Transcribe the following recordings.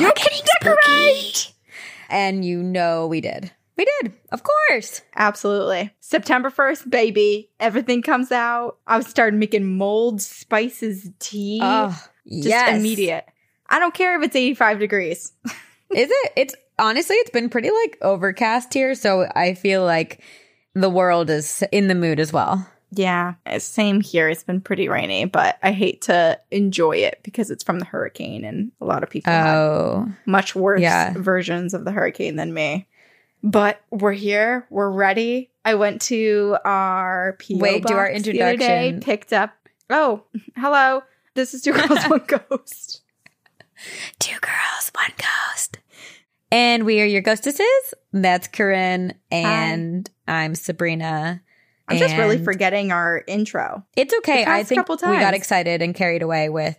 You can decorate. And you know we did. We did. Of course. Absolutely. September 1st, baby. Everything comes out. I started making mold spices tea. Oh, Just yes. immediate. I don't care if it's 85 degrees. Is it? It's honestly, it's been pretty like overcast here. So I feel like the world is in the mood as well. Yeah, uh, same here. It's been pretty rainy, but I hate to enjoy it because it's from the hurricane and a lot of people Oh, much worse Yeah. versions of the hurricane than me. But we're here. We're ready. I went to our PO Wait, do our box the other day, introduction. picked up. Oh, hello. This is two girls, one ghost. two girls, one ghost. And we are your ghostesses. That's Corinne. And I'm Sabrina. I'm just really forgetting our intro. It's okay. I think we got excited and carried away with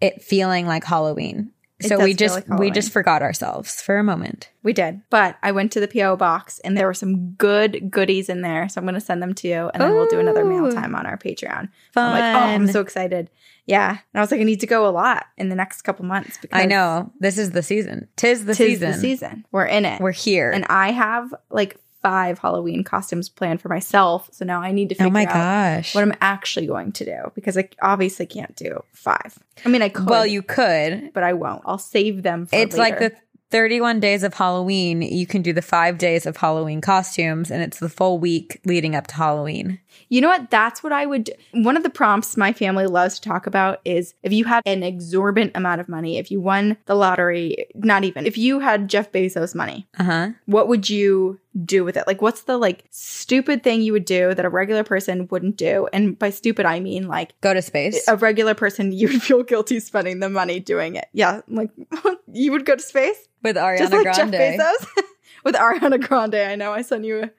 it feeling like Halloween. It so we just like we just forgot ourselves for a moment. We did, but I went to the PO box and there were some good goodies in there. So I'm going to send them to you, and then we'll do another mail time on our Patreon. Fun. I'm like, oh, I'm so excited. Yeah, and I was like, I need to go a lot in the next couple months because I know. This is the season. Tis the tis season. the season. We're in it, We're here. and I have like five Halloween costumes planned for myself. So now I need to figure oh my out gosh. what I'm actually going to do because I obviously can't do five. I mean, I could, well, you could. but I won't. I'll save them. for It's like the 31 days of Halloween. You can do the five days of Halloween costumes, and it's the full week leading up to Halloween. You know what? That's what I would do. One of the prompts my family loves to talk about is if you had an exorbitant amount of money, if you won the lottery, not even, if you had Jeff Bezos money, Uh huh. what would you do with it? Like, what's the like stupid thing you would do that a regular person wouldn't do? And by stupid, I mean like Go to space. a regular person, you would feel guilty spending the money doing it. Yeah. Like, you would go to space? with Ariana Just like Grande. Jeff Bezos? With Ariana Grande. I know I sent you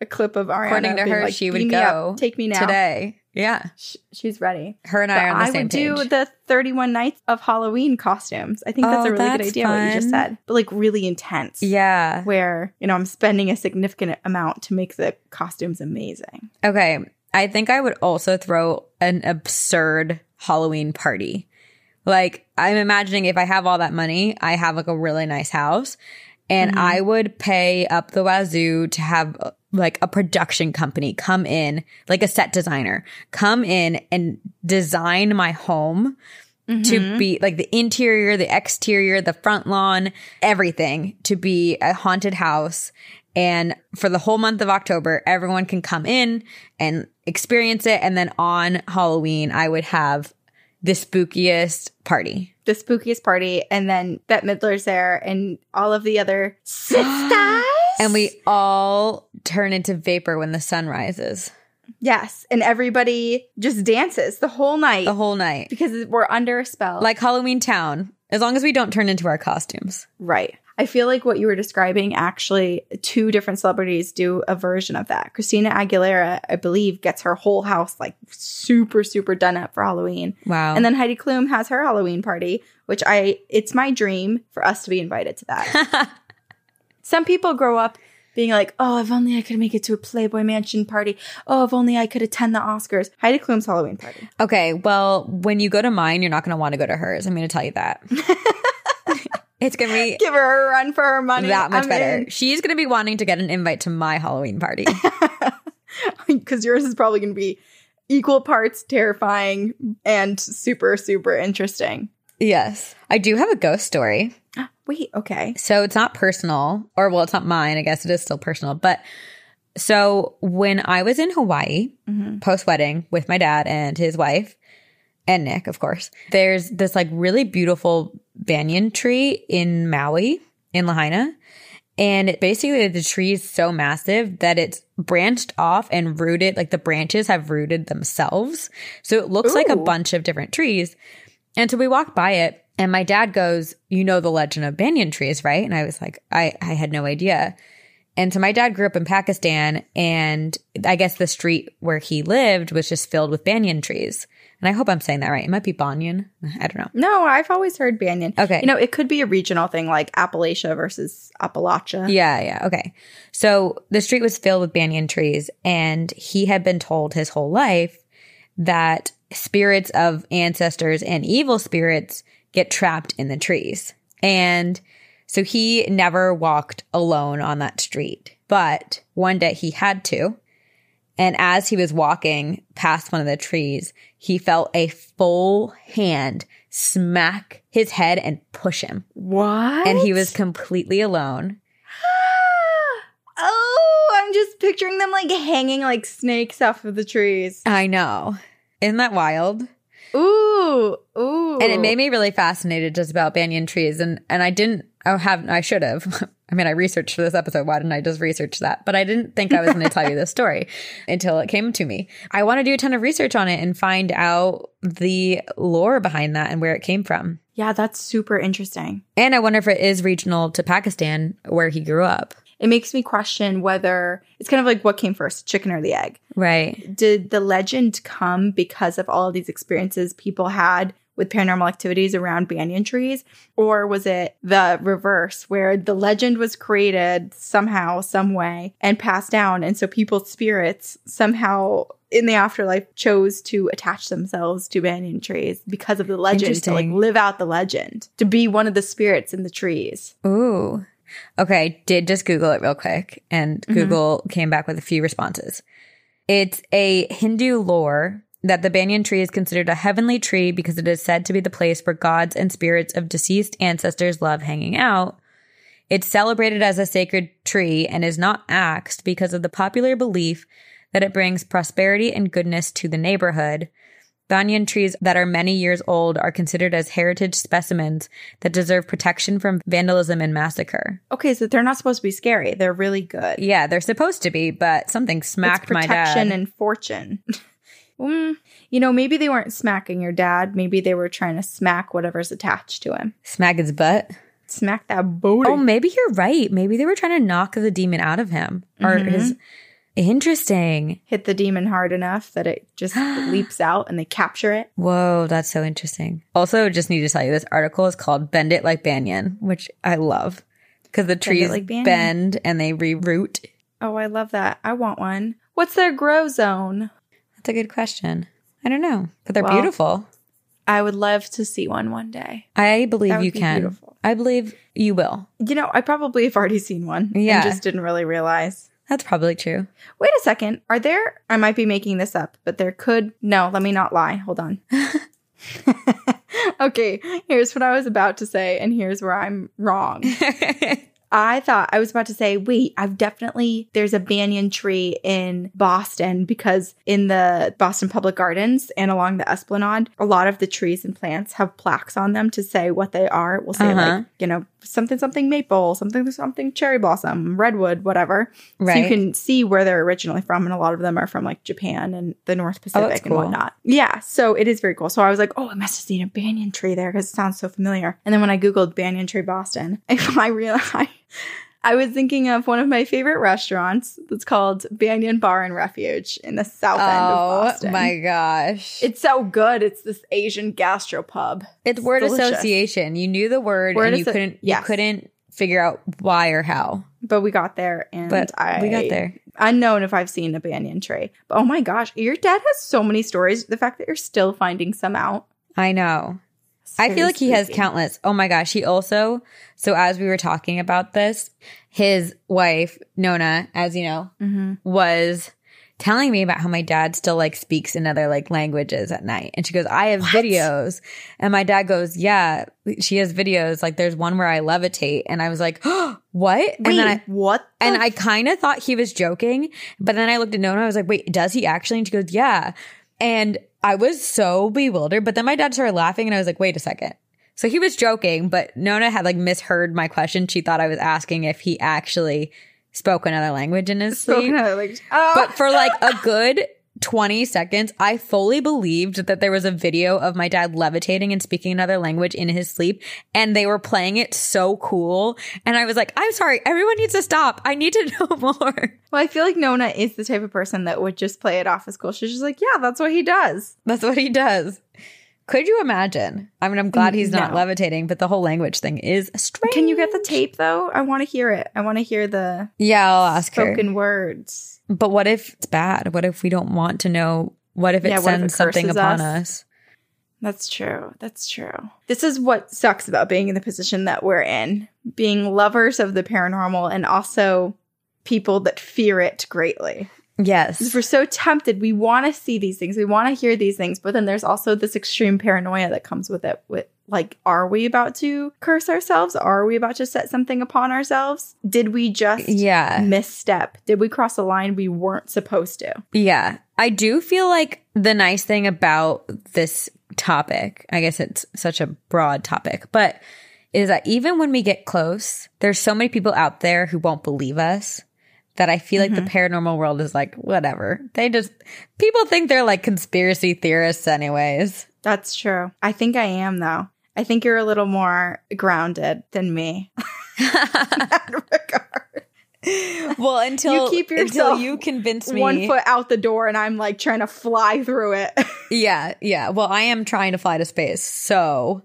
a, clip of Ariana. According to her, like, she would "Beam me up. go Take me now. Today. Yeah. Sh- she's ready. Her and I But are on the I same would do the 31 nights of Halloween costumes. I think that's Oh, a really good that's idea what you just said. But like really intense. yeah. Where, you know, I'm spending a significant amount to make the costumes amazing. Okay. I think I would also throw an absurd Halloween party. Like, I'm imagining if I have all that money, I have like a really nice house and Mm-hmm. I would pay up the wazoo to have like a production company come in, like a set designer, come in and design my home Mm-hmm. to be like the interior, the exterior, the front lawn, everything to be a haunted house. And for the whole month of October, everyone can come in and experience it. And then on Halloween, I would have the spookiest party. The spookiest party. And then Bette Midler's there and all of the other sisters. And we all turn into vapor when the sun rises Yes. And everybody just dances the whole night the whole night. because we're under a spell. Like Halloween Town, as long as we don't turn into our costumes. Right. I feel like what you were describing actually two different celebrities do a version of that. Christina Aguilera, I believe, gets her whole house like super, super done up for Halloween. Wow. And then Heidi Klum has her Halloween party, which I it's my dream for us to be invited to that. Some people grow up being like, "Oh, if only I could make it to a Playboy Mansion party. Oh, if only I could attend the Oscars." Heidi Klum's Halloween party. Okay, well, when you go to mine, you're not going to want to go to hers. I'm going to tell you that. it's going to be Give her a run for her money. that much I'm better. in. She's going to be wanting to get an invite to my Halloween party. because yours is probably going to be equal parts terrifying and super super interesting. yes. I do have a ghost story. Wait, okay. So it's not personal, or well, it's not mine. I guess it is still personal. But so when I was in Hawaii Mm-hmm. post wedding with my dad and his wife and Nick, of course, there's this like really beautiful banyan tree in Maui in Lahaina. And it basically the tree is so massive that it's branched off and rooted, like the branches have rooted themselves. So it looks like a bunch of different trees. And so we walked by it and my dad goes, You know the legend of banyan trees, right? And I was like, I, I had no idea. And so my dad grew up in Pakistan and I guess the street where he lived was just filled with banyan trees. And I hope I'm saying that right. It might be banyan. I don't know. No, I've always heard banyan. Okay. You know, it could be a regional thing like Appalachia versus Appalachia. Yeah, yeah. Okay. So the street was filled with banyan trees, and he had been told his whole life that spirits of ancestors and evil spirits get trapped in the trees. And so he never walked alone on that street, but one day he had to. And as he was walking past one of the trees, he felt a full hand smack his head and push him. What? And he was completely alone. oh, I'm just picturing them like hanging like snakes off of the trees. I know. Isn't that wild? Ooh, ooh. And it made me really fascinated just about banyan trees. And and I didn't I have I should have. I mean, I researched for this episode. Why didn't I just research that? But I didn't think I was going to tell you this story until it came to me. I want to do a ton of research on it and find out the lore behind that and where it came from. Yeah, that's super interesting. And I wonder if it is regional to Pakistan where he grew up. It makes me question whether it's kind of like what came first, chicken or the egg. Right. Did the legend come because of all of these experiences people had with paranormal activities around banyan trees? Or was it the reverse, where the legend was created somehow, some way, and passed down? And so people's spirits somehow in the afterlife chose to attach themselves to banyan trees because of the legend, to like live out the legend, to be one of the spirits in the trees. Ooh. Okay, I did just Google it real quick, and mm-hmm. Google came back with a few responses. It's a Hindu lore that the banyan tree is considered a heavenly tree because it is said to be the place where gods and spirits of deceased ancestors love hanging out. It's celebrated as a sacred tree and is not axed because of the popular belief that it brings prosperity and goodness to the neighborhood. Banyan trees that are many years old are considered as heritage specimens that deserve protection from vandalism and massacre. Okay, so they're not supposed to be scary. They're really good. Yeah, they're supposed to be, but something smacked my protection dad. and fortune. Mm, you know, maybe they weren't smacking your dad. Maybe they were trying to smack whatever's attached to him. Smack his butt. Smack that booty. Oh, maybe you're right. Maybe they were trying to knock the demon out of him. Or Mm-hmm. his interesting. Hit the demon hard enough that it just leaps out and they capture it. Whoa, that's so interesting. Also, just need to tell you this article is called Bend It Like Banyan, which I love. Because the trees like bend and they reroot. Oh, I love that. I want one. What's their grow zone? That's a good question. I don't know, but they're Well, beautiful. I would love to see one one day. I believe you be can. beautiful. I believe you will. You know, I probably have already seen one Yeah. and just didn't really realize. That's probably true. Wait a second. Are there, I might be making this up, but there could, no, let me not lie. Hold on. okay, here's what I was about to say, and here's where I'm wrong. I thought I was about to say, wait, I've definitely, there's a banyan tree in Boston because in the Boston Public Gardens and along the Esplanade, a lot of the trees and plants have plaques on them to say what they are. We'll say, Uh-huh. like, you know, something, something maple, something, something cherry blossom, redwood, whatever. So Right. you can see where they're originally from. And a lot of them are from like Japan and the North Pacific and cool. whatnot. Yeah. So it is very cool. So I was like, oh, I must have seen a banyan tree there because it sounds so familiar. And then when I Googled banyan tree Boston, I realized I was thinking of one of my favorite restaurants that's called Banyan Bar and Refuge in the south end of oh Boston. oh my gosh. It's so good. It's this Asian gastropub. It's word delicious. association. You knew the word, Word and you asso- couldn't yes. you couldn't figure out why or how. But we got there and But I we got there. unknown if I've seen a banyan tree. But oh my gosh, your dad has so many stories. The fact that you're still finding some out. I know. I feel like he has countless. Oh my gosh. He also, so as we were talking about this, his wife, Nona, as you know, Mm-hmm. was telling me about how my dad still like speaks in other like languages at night. And she goes, I have videos. And my dad goes, Yeah, she has videos. Like there's one where I levitate. And I was like, oh, What? Wait, and then I, what? the and I kind of thought he was joking, but then I looked at Nona. I was like, wait, does he actually? And she goes, yeah. And I was so bewildered. But then my dad started laughing, and I was like, wait a second. So he was joking, but Nona had like misheard my question. She thought I was asking if he actually spoke another language in his sleep. spoken out, oh. But for like a good 20 seconds, I fully believed that there was a video of my dad levitating and speaking another language in his sleep. And they were playing it so cool. And I was like, I'm sorry, everyone needs to stop. I need to know more. well, I feel like Nona is the type of person that would just play it off at school. She's just like, yeah, that's what he does. That's what he does. Could you imagine? I mean, I'm glad he's not No. levitating, but the whole language thing is strange. Can you get the tape though? I want to hear it. I want to hear the Yeah, I'll ask her. spoken words. But what if it's bad? What if we don't want to know What if it Yeah, what if sends it something upon us? us? That's true. That's true. This is what sucks about being in the position that we're in being lovers of the paranormal and also people that fear it greatly. Yes. We're so tempted. We want to see these things. We want to hear these things. But then there's also this extreme paranoia that comes with it. With like, are we about to curse ourselves? Are we about to set something upon ourselves? Did we just Yeah. misstep? Did we cross a line we weren't supposed to? Yeah. I do feel like the nice thing about this topic, I guess it's such a broad topic, but is that even when we get close, there's so many people out there who won't believe us that I feel like the mm-hmm. paranormal world is like, whatever. They just, people think they're like conspiracy theorists, anyways. That's true. I think I am though. I think you're a little more grounded than me. in that regard. Well, until You keep until you convince me. One foot out the door and I'm like trying to fly through it. Yeah, yeah. Well, I am trying to fly to space, so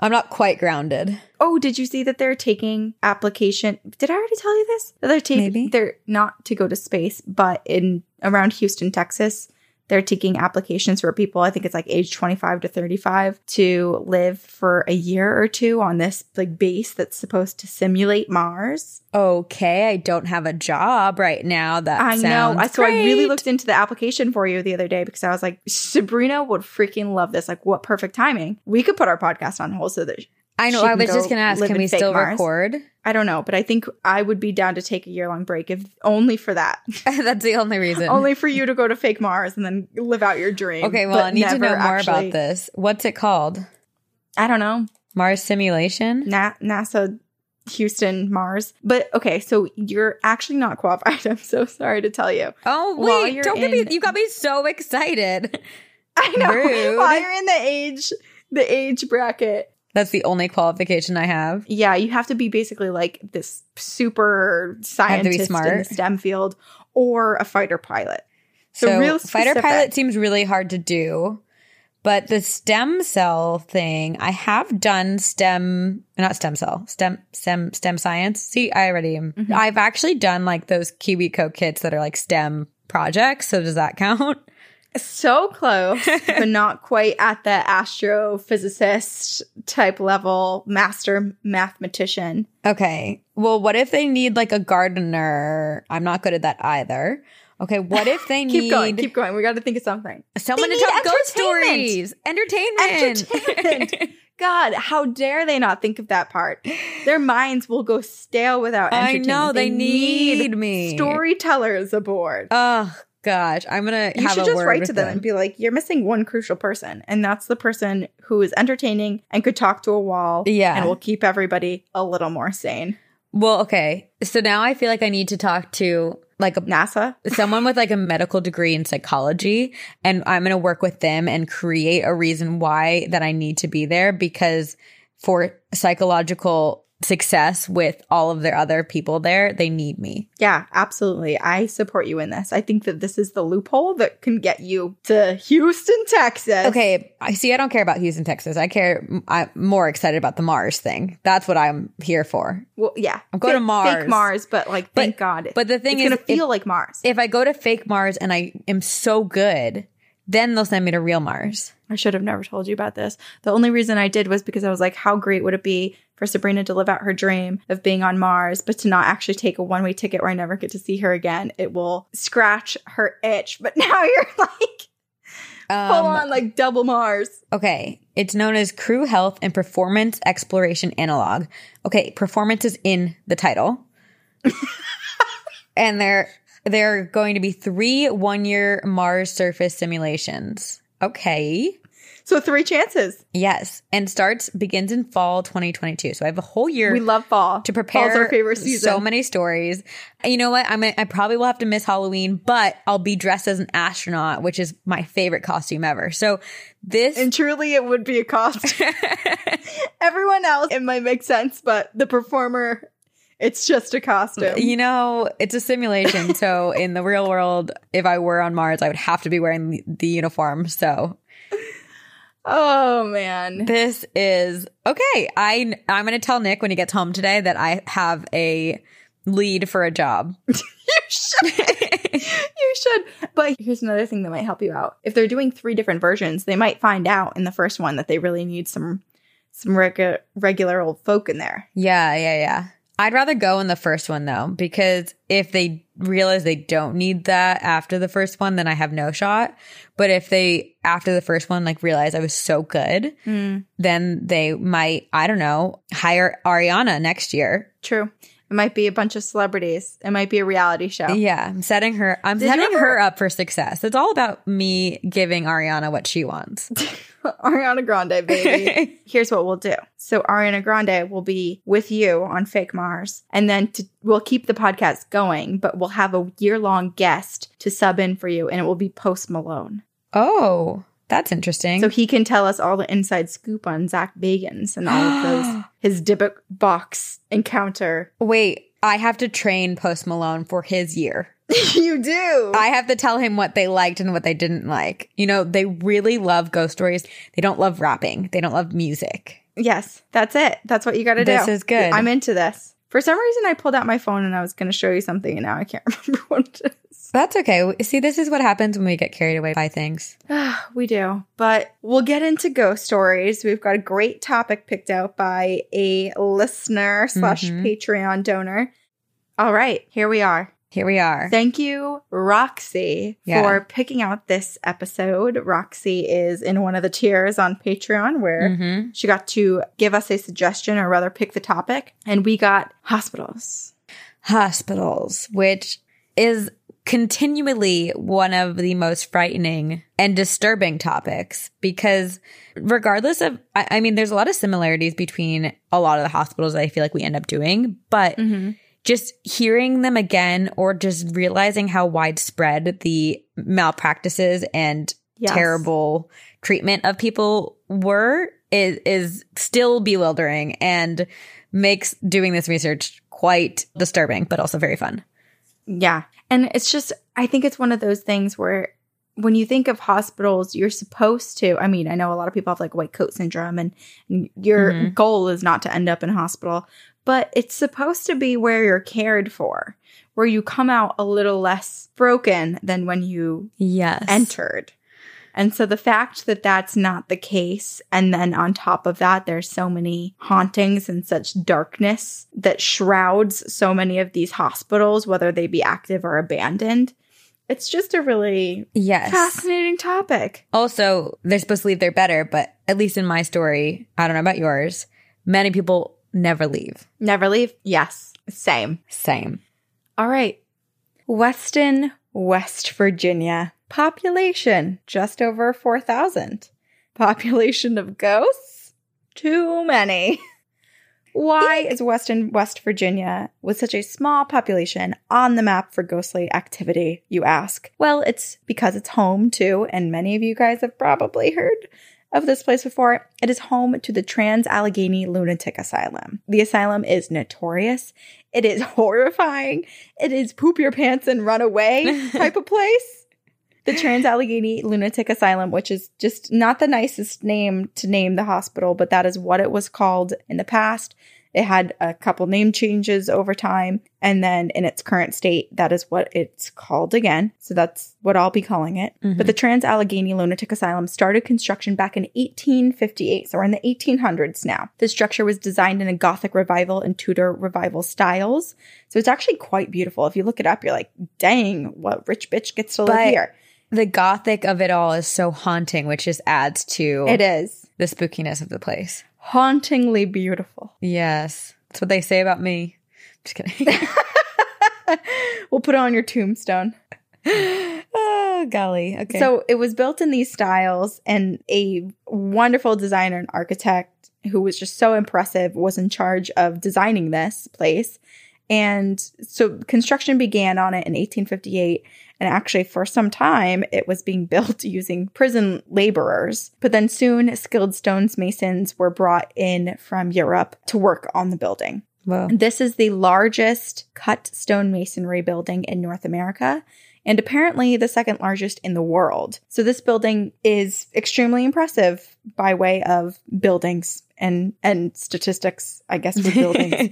I'm not quite grounded. oh, did you see that they're taking application? Did I already tell you this? They're taking they're not to go to space, but in around Houston, Texas, they're taking applications for people, I think it's like age 25 to 35 to live for a year or two on this like base that's supposed to simulate Mars. Okay, I don't have a job right now. That I know. I So I really looked into the application for you the other day because I was like, Sabrina would freaking love this. Like, what perfect timing. We could put our podcast on hold so that I know. I was just gonna ask, can we still Mars. record? I don't know, but I think I would be down to take a year long break if only for that. That's the only reason. only for you to go to fake Mars and then live out your dream. okay, well, I need to know more actually- about this. What's it called? I don't know. Mars simulation? Na- NASA Houston Mars. But okay, so you're actually not qualified. I'm so sorry to tell you. Oh wait! Don't get me. You got me so excited. I know. Rude. While you're in the age the age bracket That's the only qualification I have. Yeah, you have to be basically like this super scientist in the STEM field or a fighter pilot. So, So real fighter pilot seems really hard to do. But the stem cell thing, I have done STEM, not stem cell, STEM, STEM, STEM science. See, I already am. Mm-hmm. I've actually done like those KiwiCo kits that are like STEM projects. So does that count? So close, but not quite at the astrophysicist type level, master mathematician. Okay. Well, what if they need like a gardener? I'm not good at that either. Okay. What if they Keep need going, keep going. We got to think of something. someone They to need tell ghost stories? Entertainment. Entertainment. God, how dare they not think of that part? Their minds will go stale without I know, they need me. Storytellers aboard. oh gosh, I'm gonna you should just write to them, and be like, "You're missing one crucial person, and that's the person who is entertaining and could talk to a wall, Yeah. and will keep everybody a little more sane." Well, okay. So now I feel like I need to talk to like a NASA, someone with like a medical degree in psychology and I'm going to work with them and create a reason why that I need to be there because for psychological success with all of their other people there, they need me. yeah, absolutely. I support you in this. I think that this is the loophole that can get you to Houston, Texas. Okay, I see I don't care about Houston, Texas. I care I'm more excited about the Mars thing. That's what I'm here for. Well, yeah, I'm going to Mars. Fake Mars, but like, thank God. but the thing it's is, gonna feel if- like Mars. If I go to fake Mars and I am so good, then they'll send me to real Mars. I should have never told you about this. The only reason I did was because I was like, how great would it be for Sabrina to live out her dream of being on Mars, but to not actually take a one way ticket where I never get to see her again? It will scratch her itch. But now you're like full Um, on like double Mars. Okay. It's known as Crew Health and Performance Exploration Analog. Okay, performance is in the title. and there there are going to be three one-year Mars surface simulations. Okay. So three chances. Yes. And starts begins in fall 2022. So I have a whole year We love fall. to prepare Fall's our favorite season. so many stories. You know what? I'm I probably will have to miss Halloween, but I'll be dressed as an astronaut, which is my favorite costume ever. So this and truly, it would be a costume. Everyone else, it might make sense, but the performer, it's just a costume. You know, it's a simulation. so in the real world, if I were on Mars, I would have to be wearing the, uniform. So Oh man. this is okay. I I'm going to tell Nick when he gets home today that I have a lead for a job. you should. you should. But here's another thing that might help you out. If they're doing three different versions, they might find out in the first one that they really need some some regu- regular old folk in there. Yeah, yeah, yeah. I'd rather go in the first one though, because if they realize they don't need that after the first one, then I have no shot. But if they, after the first one, like realize I was so good, Mm, then they might, I don't know, hire Ariana next year. true. It might be a bunch of celebrities. It might be a reality show. Yeah, I'm setting her, I'm Did setting ever- her up for success. It's all about me giving Ariana what she wants. Ariana Grande, baby. Here's what we'll do. So Ariana Grande will be with you on Fake Mars, and then to, we'll keep the podcast going, but we'll have a year long guest to sub in for you, and it will be Post Malone, oh, that's interesting. so he can tell us all the inside scoop on Zak Bagans and all of those his Dybbuk box encounter. Wait, I have to train Post Malone for his year. you do. I have to tell him what they liked and what they didn't like. You know, they really love ghost stories. They don't love rapping. They don't love music. yes, that's it. That's what you got to do. This is good. I'm into this. For some reason, I pulled out my phone and I was going to show you something, and now I can't remember what it is. That's okay. See, this is what happens when we get carried away by things. we do. But we'll get into ghost stories. We've got a great topic picked out by a listener slash Mhm. Patreon donor. All right, here we are. Here we are. Thank you, Roxy, Yeah. for picking out this episode. Roxy is in one of the tiers on Patreon where hmm she got to give us a suggestion or rather pick the topic. And we got hospitals. Hospitals, which is continually one of the most frightening and disturbing topics because regardless of, I, I mean, there's a lot of similarities between a lot of the hospitals that I feel like we end up doing, but Mm-hmm. Just hearing them again or just realizing how widespread the malpractices and Yes. terrible treatment of people were is is still bewildering and makes doing this research quite disturbing but also very fun. Yeah. And it's just, I think it's one of those things where when you think of hospitals, you're supposed to. I mean, I know a lot of people have like white coat syndrome, and, and your Mhm. goal is not to end up in hospital, but it's supposed to be where you're cared for, where you come out a little less broken than when you Yes. entered. And so the fact that that's not the case, and then on top of that, there's so many hauntings and such darkness that shrouds so many of these hospitals, whether they be active or abandoned. It's just a really yes. fascinating topic. Also, they're supposed to leave there better, but at least in my story, I don't know about yours, many people never leave. Never leave? Yes, same. Same. All right. Weston, West Virginia. Population just over 4,000. Population of ghosts? Too many. Why is Weston, West Virginia, with such a small population, on the map for ghostly activity, you ask? Well, it's because it's home to, and many of you guys have probably heard of this place before. It is home to the Trans Allegheny Lunatic Asylum. The asylum is notorious. It is horrifying. It is poop your pants and run away type of place. The Trans Allegheny Lunatic Asylum, which is just not the nicest name to name the hospital, but that is what it was called in the past. It had a couple name changes over time. And then in its current state, that is what it's called again. So that's what I'll be calling it. Mhm. But the Trans Allegheny Lunatic Asylum started construction back in 1858. So we're in the 1800s now. The structure was designed in a Gothic revival and Tudor revival styles. So it's actually quite beautiful. If you look it up, you're like, dang, what rich bitch gets to live But- here? The gothic of it all is so haunting, which just adds to It is the spookiness of the place. Hauntingly beautiful. Yes. That's what they say about me. Just kidding. we'll put it on your tombstone. oh, golly. Okay. So it was built in these styles, and a wonderful designer and architect who was just so impressive was in charge of designing this place. And so construction began on it in 1858. And actually, for some time, it was being built using prison laborers. But then soon, skilled stonesmasons were brought in from Europe to work on the building. Whoa. This is the largest cut stonemasonry building in North America and apparently the second largest in the world. So this building is extremely impressive by way of buildings and and statistics, I guess, with buildings.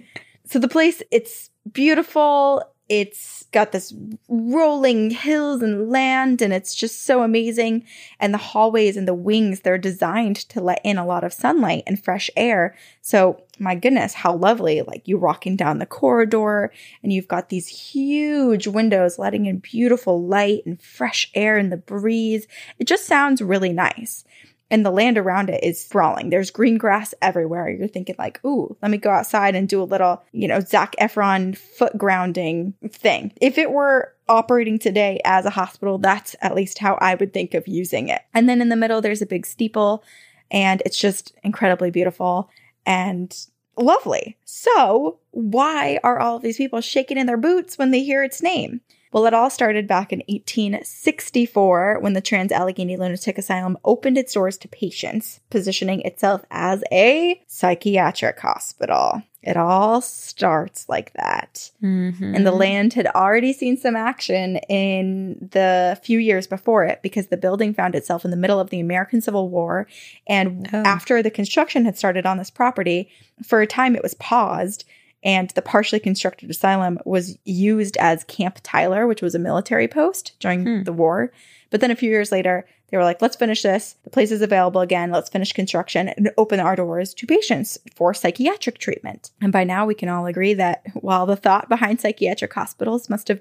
So the place it's beautiful, It's got this rolling hills and land, and it's just so amazing. And the hallways and the wings, they're designed to let in a lot of sunlight and fresh air. So, my goodness, how lovely. Like you walking down the corridor, and you've got these huge windows letting in beautiful light and fresh air and the breeze. It just sounds really nice and the land around it is sprawling. There's green grass everywhere. You're thinking like, ooh, let me go outside and do a little, you know, Zac Efron foot grounding thing. If it were operating today as a hospital, that's at least how I would think of using it. And then in the middle, there's a big steeple and it's just incredibly beautiful and lovely. So why are all these people shaking in their boots when they hear its name? Well, it all started back in 1864 when the Trans Allegheny Lunatic Asylum opened its doors to patients, positioning itself as a psychiatric hospital. It all starts like that. Mm-hmm. And the land had already seen some action in the few years before it because the building found itself in the middle of the American Civil War. And Oh. after the construction had started on this property, for a time it was paused. And the partially constructed asylum was used as Camp Tyler, which was a military post during Hmm. the war. But then a few years later, they were like, let's finish this. The place is available again. Let's finish construction and open our doors to patients for psychiatric treatment. And by now, we can all agree that while the thought behind psychiatric hospitals must have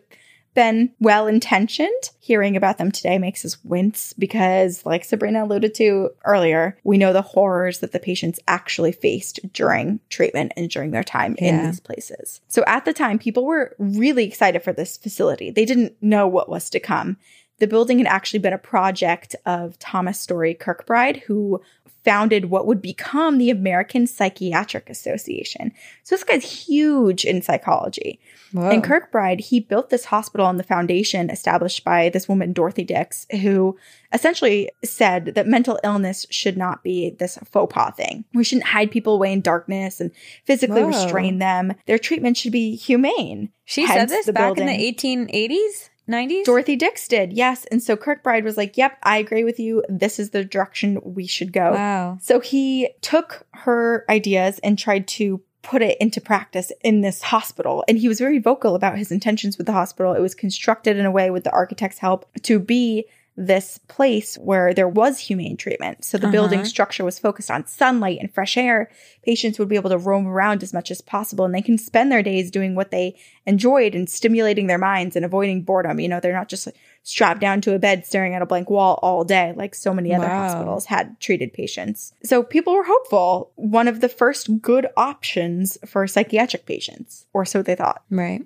been well intentioned, hearing about them today makes us wince because, like Sabrina alluded to earlier, we know the horrors that the patients actually faced during treatment and during their time in these places. So at the time, people were really excited for this facility. They didn't know what was to come. The building had actually been a project of Thomas Story Kirkbride, who founded what would become the American Psychiatric Association. So this guy's huge in psychology. Whoa. And Kirkbride, he built this hospital on the foundation established by this woman, Dorothy Dix, who essentially said that mental illness should not be this faux pas thing. We shouldn't hide people away in darkness and physically Whoa. restrain them. Their treatment should be humane. she said this back in the 1880s, 90s? Dorothy Dix did, yes. And so Kirkbride was like, yep, I agree with you. This is the direction we should go. wow. So he took her ideas and tried to put it into practice in this hospital. And he was very vocal about his intentions with the hospital. It was constructed in a way with the architect's help to be this place where there was humane treatment. So the Uh-huh. building structure was focused on sunlight and fresh air. Patients would be able to roam around as much as possible and they can spend their days doing what they enjoyed and stimulating their minds and avoiding boredom. You know, they're not just like, strapped down to a bed staring at a blank wall all day like so many other Wow. hospitals had treated patients. So people were hopeful. One of the first good options for psychiatric patients, or so they thought. Right.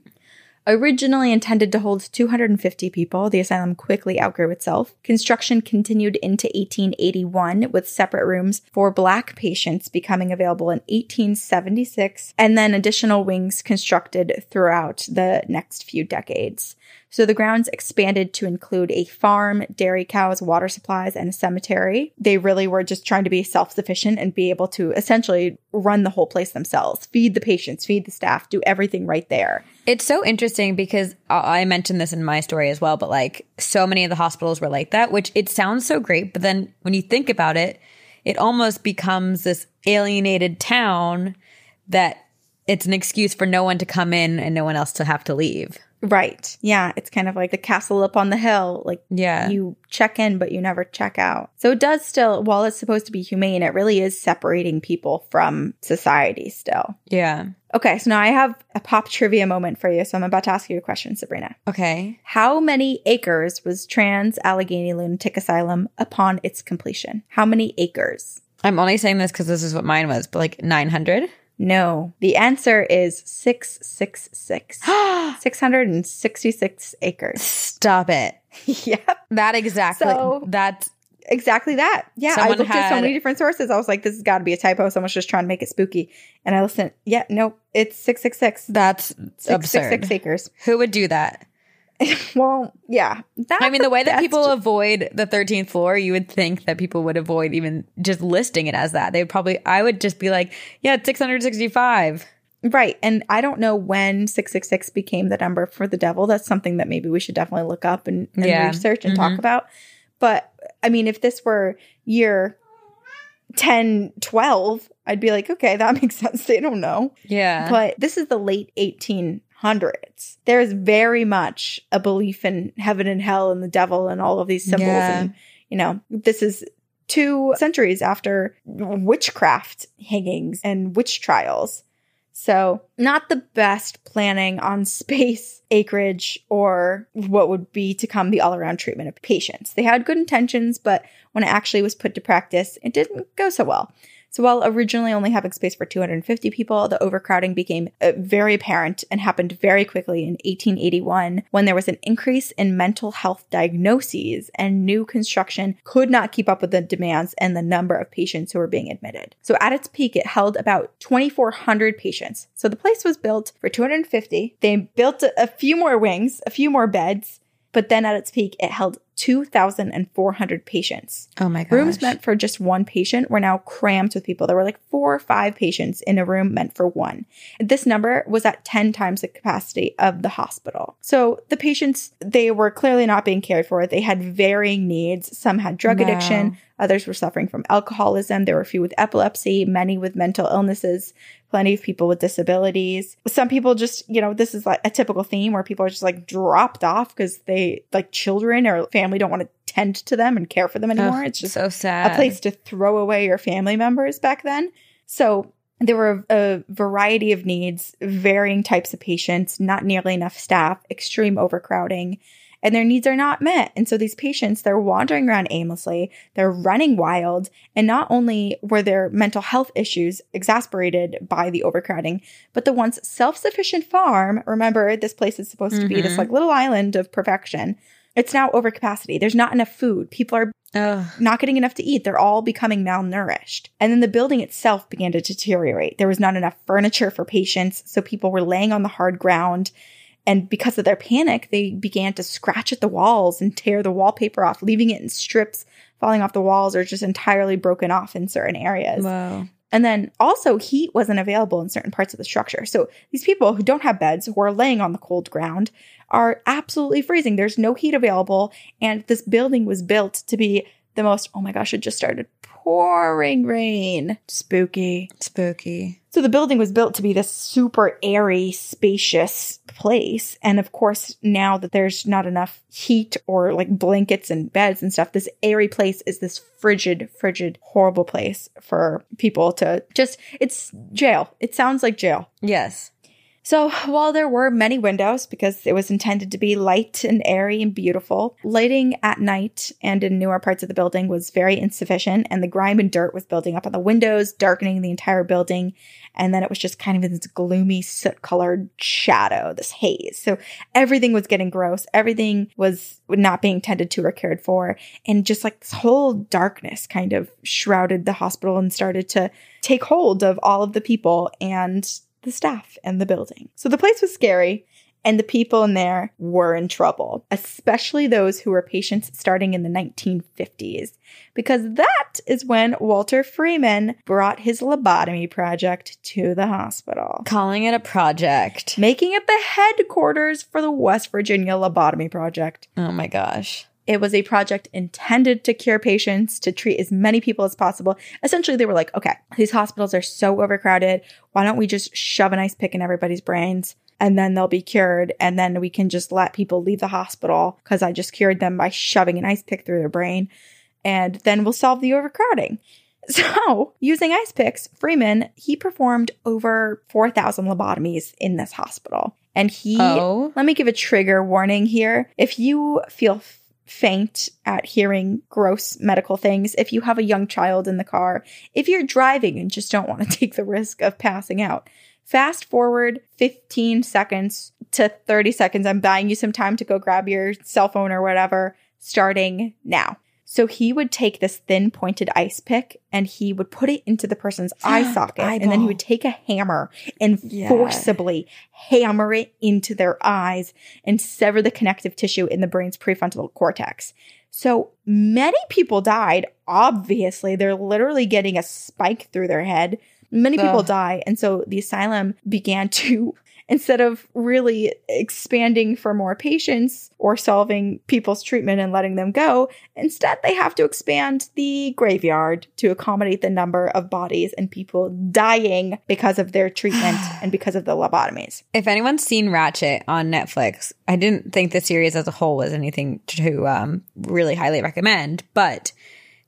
Originally intended to hold 250 people, the asylum quickly outgrew itself. Construction continued into 1881 with separate rooms for black patients becoming available in 1876 and then additional wings constructed throughout the next few decades. So the grounds expanded to include a farm, dairy cows, water supplies, and a cemetery. They really were just trying to be self sufficient and be able to essentially run the whole place themselves, feed the patients, feed the staff, do everything right there. It's so interesting because I I mentioned this in my story as well, but like so many of the hospitals were like that, which it sounds so great. But then when you think about it, it almost becomes this alienated town that it's an excuse for no one to come in and no one else to have to leave. Right. Yeah. It's kind of like the castle up on the hill. Like, Yeah. you check in, but you never check out. So it does still, while it's supposed to be humane, it really is separating people from society still. yeah. Okay. So now I have a pop trivia moment for you. So I'm about to ask you a question, Sabrina. Okay. How many acres was Trans Allegheny Lunatic Asylum upon its completion? How many acres? I'm only saying this because this is what mine was, but like 900. No. The answer is 666. 666 acres. Stop it. yep. That exactly. So- that's Exactly that. Yeah, I looked at so many different sources. I was like, this has got to be a typo. Someone's just trying to make it spooky. And I listened. Yeah, nope. It's 666. that's absurd. 666 acres. Who would do that? Well, yeah. I mean, the way that people ju- avoid the 13th floor, you would think that people would avoid even just listing it as that. They would probably, I would just be like, yeah, it's 665. Right. And I don't know when 666 became the number for the devil. That's something that maybe we should definitely look up and, and Yeah. research and Mhm. talk about. But I mean, if this were year 10, 12, I'd be like, okay, that makes sense. They don't know. Yeah. But this is the late 1800s. hundreds. There's very much a belief in heaven and hell and the devil and all of these symbols. Yeah. And, you know, this is two centuries after witchcraft hangings and witch trials. So, not the best planning on space, acreage, or what would be to come the all around treatment of patients. They had good intentions, but when it actually was put to practice, it didn't go so well. So while originally only having space for 250 people, the overcrowding became uh, very apparent and happened very quickly in 1881 when there was an increase in mental health diagnoses and new construction could not keep up with the demands and the number of patients who were being admitted. So at its peak, it held about 2,400 patients. So the place was built for 250. They built a, a few more wings, a few more beds, but then at its peak, it held 2,400 patients. Oh my gosh. Rooms meant for just one patient were now crammed with people. There were like four or five patients in a room meant for one. This number was at 10 times the capacity of the hospital. So the patients, they were clearly not being cared for. They had varying needs. Some had drug Wow. addiction. Others were suffering from alcoholism. There were a few with epilepsy, many with mental illnesses, plenty of people with disabilities. Some people just, you know, this is like a typical theme where people are just like dropped off because they, like children or family don't want to tend to them and care for them anymore. Ugh, it's just so sad. a place to throw away your family members back then. So there were a variety of needs, varying types of patients, not nearly enough staff, extreme overcrowding, and their needs are not met. And so these patients, they're wandering around aimlessly, they're running wild, and not only were their mental health issues exasperated by the overcrowding, but the once self-sufficient farm, remember this place is supposed to be this Mhm. like little island of perfection. It's now over capacity. There's not enough food. People are Ugh. not getting enough to eat. They're all becoming malnourished. And then the building itself began to deteriorate. There was not enough furniture for patients, so people were laying on the hard ground. And because of their panic, they began to scratch at the walls and tear the wallpaper off, leaving it in strips falling off the walls or just entirely broken off in certain areas. Whoa. And then also heat wasn't available in certain parts of the structure. So these people who don't have beds, who are laying on the cold ground, are absolutely freezing. There's no heat available. And this building was built to be the most, oh my gosh, it just started pouring rain. Spooky. Spooky. So the building was built to be this super airy, spacious place. And of course, now that there's not enough heat or like blankets and beds and stuff, this airy place is this frigid, frigid, horrible place for people to just, it's jail. It sounds like jail. Yes. So, while there were many windows because it was intended to be light and airy and beautiful, lighting at night and in newer parts of the building was very insufficient, and the grime and dirt was building up on the windows, darkening the entire building. And then it was just kind of this gloomy, soot colored shadow, this haze. So, everything was getting gross. Everything was not being tended to or cared for. And just like this whole darkness kind of shrouded the hospital and started to take hold of all of the people and the staff and the building. So the place was scary, and the people in there were in trouble, especially those who were patients starting in the 1950s, because that is when Walter Freeman brought his lobotomy project to the hospital, Calling it a project. making it the headquarters for the West Virginia Lobotomy Project. Oh my gosh. It was a project intended to cure patients, to treat as many people as possible. Essentially, they were like, okay, these hospitals are so overcrowded. Why don't we just shove an ice pick in everybody's brains and then they'll be cured? And then we can just let people leave the hospital because I just cured them by shoving an ice pick through their brain. And then we'll solve the overcrowding. So, using ice picks, Freeman, he performed over 4,000 lobotomies in this hospital. And he Oh. let me give a trigger warning here. If you feel faint at hearing gross medical things, if you have a young child in the car, if you're driving and just don't want to take the risk of passing out, fast forward 15 seconds to 30 seconds. I'm buying you some time to go grab your cell phone or whatever, starting now. So he would take this thin pointed ice pick and he would put it into the person's eye socket. And then he would take a hammer and Yeah. forcibly hammer it into their eyes and sever the connective tissue in the brain's prefrontal cortex. So many people died. Obviously, they're literally getting a spike through their head. Many people Ugh. die. And so the asylum began to instead of really expanding for more patients or solving people's treatment and letting them go, instead they have to expand the graveyard to accommodate the number of bodies and people dying because of their treatment and because of the lobotomies. If anyone's seen Ratched on Netflix, I didn't think the series as a whole was anything to um, really highly recommend, but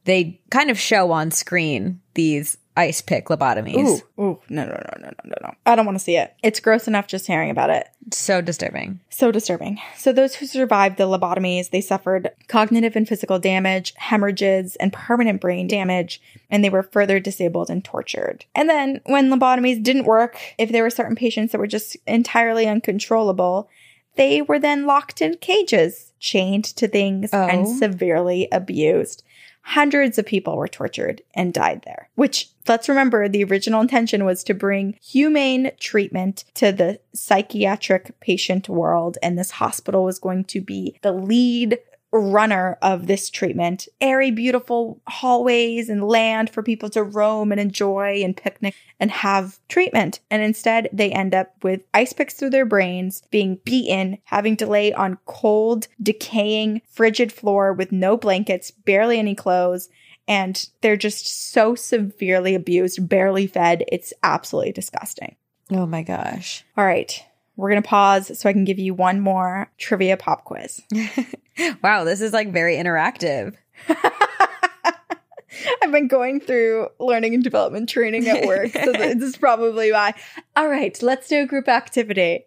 they kind of show on screen these ice pick lobotomies. Ooh, ooh, no, no, no, no, no, no. I don't want to see it. It's gross enough just hearing about it. So disturbing. So disturbing. So those who survived the lobotomies, they suffered cognitive and physical damage, hemorrhages, and permanent brain damage, and they were further disabled and tortured. And then when lobotomies didn't work, if there were certain patients that were just entirely uncontrollable, they were then locked in cages, chained to things, and Oh. severely abused. Hundreds of people were tortured and died there, which let's remember the original intention was to bring humane treatment to the psychiatric patient world. And this hospital was going to be the lead runner of this treatment. Airy, beautiful hallways and land for people to roam and enjoy and picnic and have treatment. And instead, they end up with ice picks through their brains, being beaten, having to lay on cold, decaying, frigid floor with no blankets, barely any clothes. And they're just so severely abused, barely fed. It's absolutely disgusting. Oh my gosh. All right. We're going to pause so I can give you one more trivia pop quiz. wow, this is like very interactive. I've been going through learning and development training at work, so this is probably why. All right, let's do a group activity.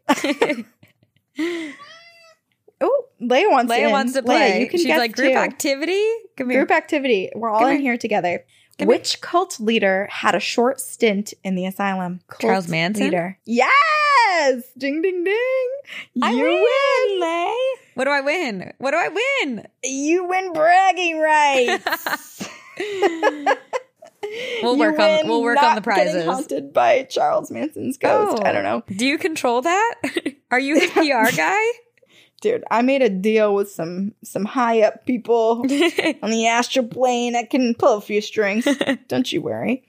oh, Leia wants Leia in. wants to Leia, play. you can She's like group too. activity. Come here. Group activity. We're all Come in here. here together. Which cult leader had a short stint in the asylum? Cult Charles Manson? Leader. Yes! Ding, ding, ding. I you win. win. What do I win? What do I win? You win bragging rights. We'll work on- we'll work on the prizes. Haunted by Charles Manson's ghost. Oh. I don't know, Do you control that? Are you his PR guy? Dude. I made a deal with some some high up people on the astral plane. I can pull a few strings. Don't you worry.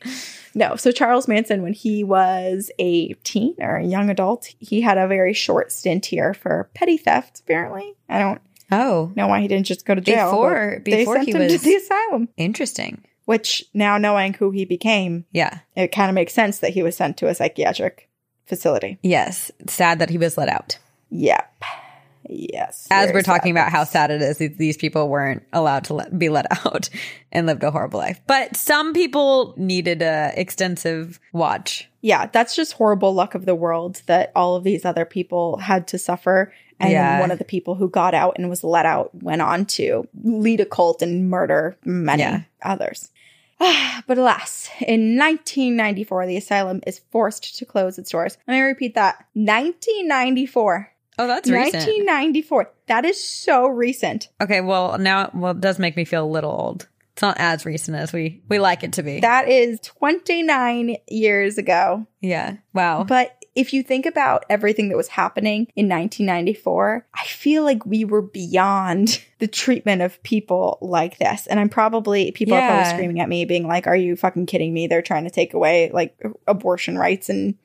No, so Charles Manson, when he was a teen or a young adult, he had a very short stint here for petty theft. Apparently, I don't oh, know why he didn't just go to jail. Before- before sent he him to the asylum. interesting. Which now knowing who he became, Yeah. it kind of makes sense that he was sent to a psychiatric facility. Yes. Sad that he was let out. Yep. Yes. As we're talking about how sad it is that these people weren't allowed to let, be let out and lived a horrible life. But some people needed a extensive watch. Yeah, that's just horrible luck of the world that all of these other people had to suffer. And Yeah. one of the people who got out and was let out went on to lead a cult and murder many Yeah. others. but alas, in 1994, the asylum is forced to close its doors. Let me repeat that 1994. Oh, that's recent. 1994. That is so recent. Okay, well now well it does make me feel a little old. It's not as recent as we we like it to be. That is 29 years ago. yeah. Wow. But if you think about everything that was happening in 1994, I feel like we were beyond the treatment of people like this. And I'm probably, people are probably screaming at me, being like, are you fucking kidding me? They're trying to take away like abortion rights in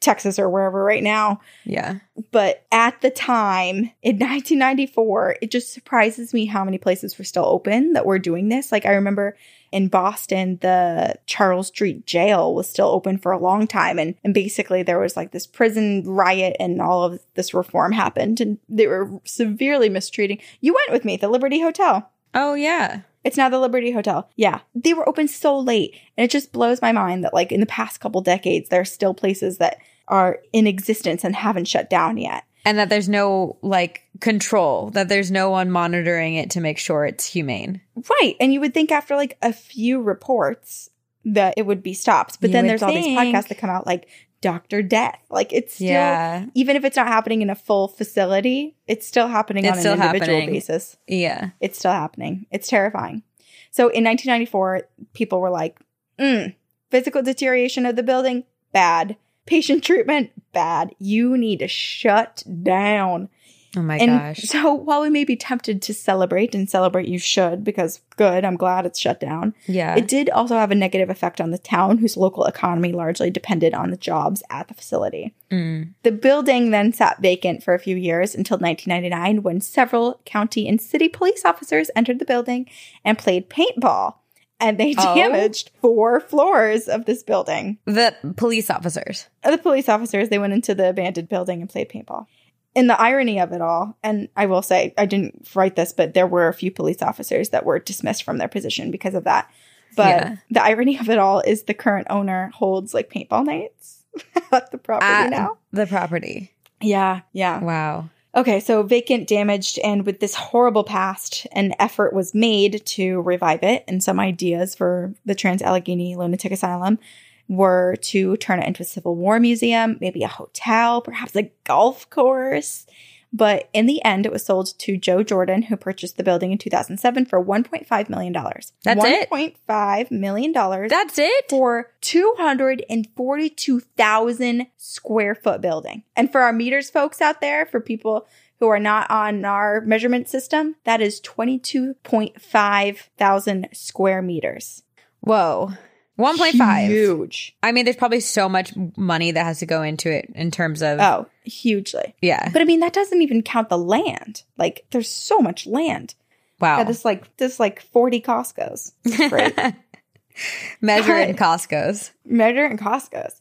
Texas or wherever right now. yeah. But at the time in 1994, it just surprises me how many places were still open that were doing this. Like I remember in Boston, the Charles Street jail was still open for a long time. And, and basically there was like this prison riot and all of this reform happened and they were severely mistreating. You went with me, the Liberty Hotel. Oh yeah. It's now the Liberty Hotel. Yeah. They were open so late. And it just blows my mind that, like, in the past couple decades, there are still places that are in existence and haven't shut down yet. And that there's no like control, that there's no one monitoring it to make sure it's humane. Right. And you would think after like a few reports that it would be stopped. But You then there's all these podcasts that come out like Dr. Death. Like, it's still, Yeah. even if it's not happening in a full facility, it's still happening It's on still an individual happening. basis. Yeah. It's still happening. It's terrifying. So in 1994, people were like, mm, physical deterioration of the building, bad. Patient treatment, bad. You need to shut down. Oh my and gosh. so while we may be tempted to celebrate and celebrate you should because good, I'm glad it's shut down. Yeah. It did also have a negative effect on the town whose local economy largely depended on the jobs at the facility. Mm. The building then sat vacant for a few years until 1999 when several county and city police officers entered the building and played paintball. And they Oh. damaged four floors of this building. The police officers. The police officers, they went into the abandoned building and played paintball. And the irony of it all, and I will say, I didn't write this, but there were a few police officers that were dismissed from their position because of that. But Yeah. the irony of it all is the current owner holds like paintball nights at the property At now. the property. Yeah, yeah. Wow. Okay, so vacant, damaged, and with this horrible past, an effort was made to revive it. And some ideas for the Trans Allegheny Lunatic Asylum were to turn it into a Civil War museum, maybe a hotel, perhaps a golf course. But in the end, it was sold to Joe Jordan, who purchased the building in 2007 for $1.5 million. That's it? $1.5 million That's it? for 242,000 square foot building. And for our meters folks out there, for people who are not on our measurement system, that is 22.5 thousand square meters. Whoa. 1.5. Huge. I mean, there's probably so much money that has to go into it in terms of. Oh, hugely. Yeah. But I mean, that doesn't even count the land. Like, there's so much land. Wow. Yeah, this like this like 40 Costco's. Great. Measure in Costco's. Measure in Costco's.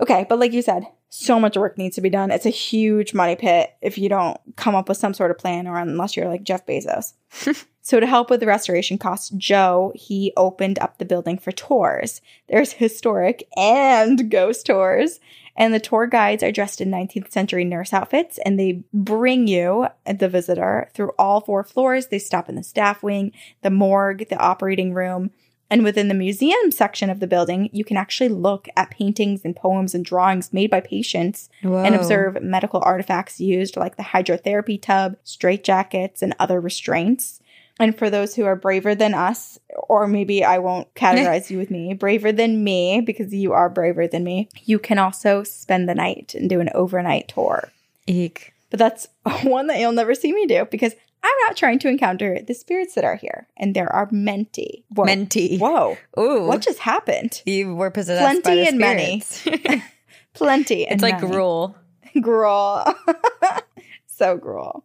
Okay, but like you said, so much work needs to be done. It's a huge money pit if you don't come up with some sort of plan or unless you're like Jeff Bezos. so to help with the restoration costs, Joe, he opened up the building for tours. There's historic and ghost tours. And the tour guides are dressed in 19th century nurse outfits and they bring you, uh, the visitor, through all four floors. They stop in the staff wing, the morgue, the operating room. And within the museum section of the building, you can actually look at paintings and poems and drawings made by patients Whoa. and observe medical artifacts used like the hydrotherapy tub, straitjackets, and other restraints. And for those who are braver than us, or maybe I won't categorize you with me, braver than me, because you are braver than me, you can also spend the night and do an overnight tour. Eek. But that's one that you'll never see me do because I'm not trying to encounter the spirits that are here. And there are menti. Whoa. Menti. Whoa. Ooh. What just happened? you were possessed by Plenty the and many. Plenty. it's and like many. gruel. gruel. so gruel.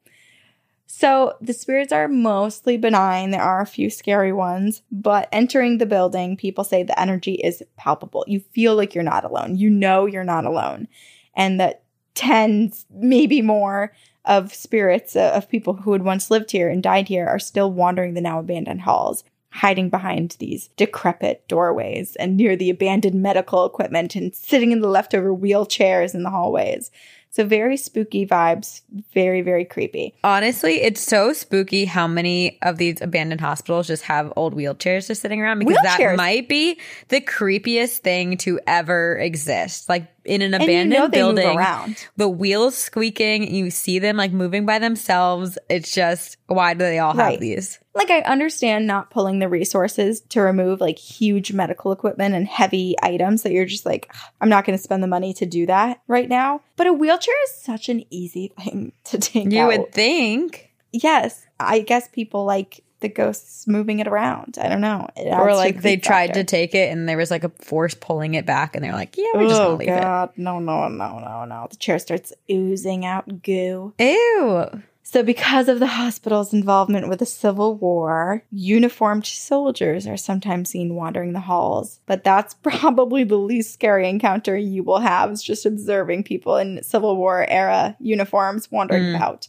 So the spirits are mostly benign. There are a few scary ones, but entering the building, people say the energy is palpable. You feel like you're not alone. You know you're not alone. And that tens, maybe more, of spirits uh, of people who had once lived here and died here are still wandering the now abandoned halls, hiding behind these decrepit doorways and near the abandoned medical equipment and sitting in the leftover wheelchairs in the hallways. So very spooky vibes, very, very creepy. Honestly, it's so spooky how many of these abandoned hospitals just have old wheelchairs just sitting around because that might be the creepiest thing to ever exist. Like in an And you abandoned know building, around. the wheels squeaking, you see them like moving by themselves. It's just why do they all have these? Like I understand not pulling the resources to remove like huge medical equipment and heavy items that you're just like, I'm not going to spend the money to do that right now. But a wheelchair is such an easy thing to take You out. would think. yes, I guess people like the ghosts moving it around. I don't know. It Or like they tried factor. to take it and there was like a force pulling it back and they're like, yeah, we're just Oh gonna leave God! No, no, no, no, no! The chair starts oozing out goo. it. Ew. So, because of the hospital's involvement with the Civil War, uniformed soldiers are sometimes seen wandering the halls. But that's probably the least scary encounter you will have, is just observing people in Civil War era uniforms wandering Mm. about.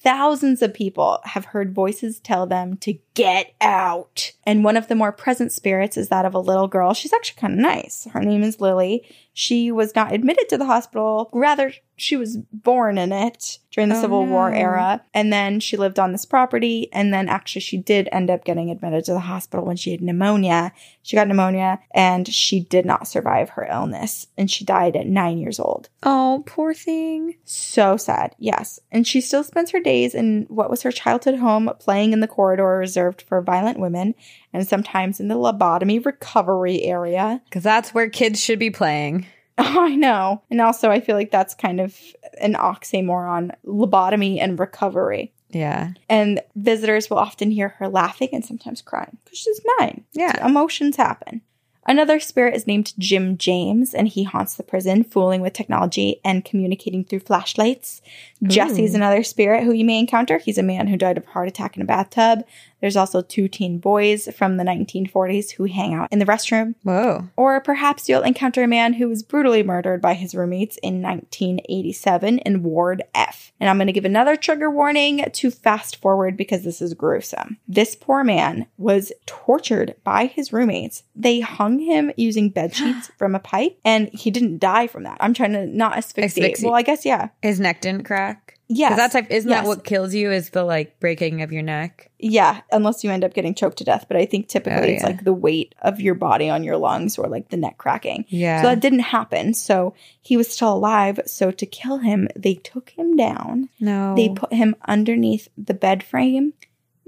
Thousands of people have heard voices tell them to get out. And one of the more present spirits is that of a little girl. She's actually kind of nice. Her name is Lily. She was not admitted to the hospital. Rather, she was born in it during the Oh, Civil War era. And then she lived on this property. And then actually, she did end up getting admitted to the hospital when she had pneumonia. She got pneumonia and she did not survive her illness. And she died at nine years old. Oh, poor thing. So sad, yes. And she still spends her days in what was her childhood home, playing in the corridor reserved for violent women, and sometimes in the lobotomy recovery area. Because that's where kids should be playing. I know. And also, I feel like that's kind of an oxymoron lobotomy and recovery. Yeah. And visitors will often hear her laughing and sometimes crying because she's nine. Yeah. Emotions happen. Another spirit is named Jim James, and he haunts the prison, fooling with technology and communicating through flashlights. Jesse's another spirit who you may encounter. He's a man who died of a heart attack in a bathtub. There's also two teen boys from the 1940s who hang out in the restroom. Whoa. Or perhaps you'll encounter a man who was brutally murdered by his roommates in 1987 in Ward F. And I'm going to give another trigger warning to fast forward because this is gruesome. This poor man was tortured by his roommates. They hung him using bed sheets from a pipe and he didn't die from that. I'm trying to not asphyxiate. Asphyxi- Well, I guess, yeah. His neck didn't crack. 'Cause that's like, isn't Yes. that what kills you? Is the like breaking of your neck? Yeah, unless you end up getting choked to death. But I think typically Oh, it's like the weight of your body on your lungs or like the neck cracking. Yeah. So that didn't happen. So he was still alive. So to kill him, they took him down. no. They put him underneath the bed frame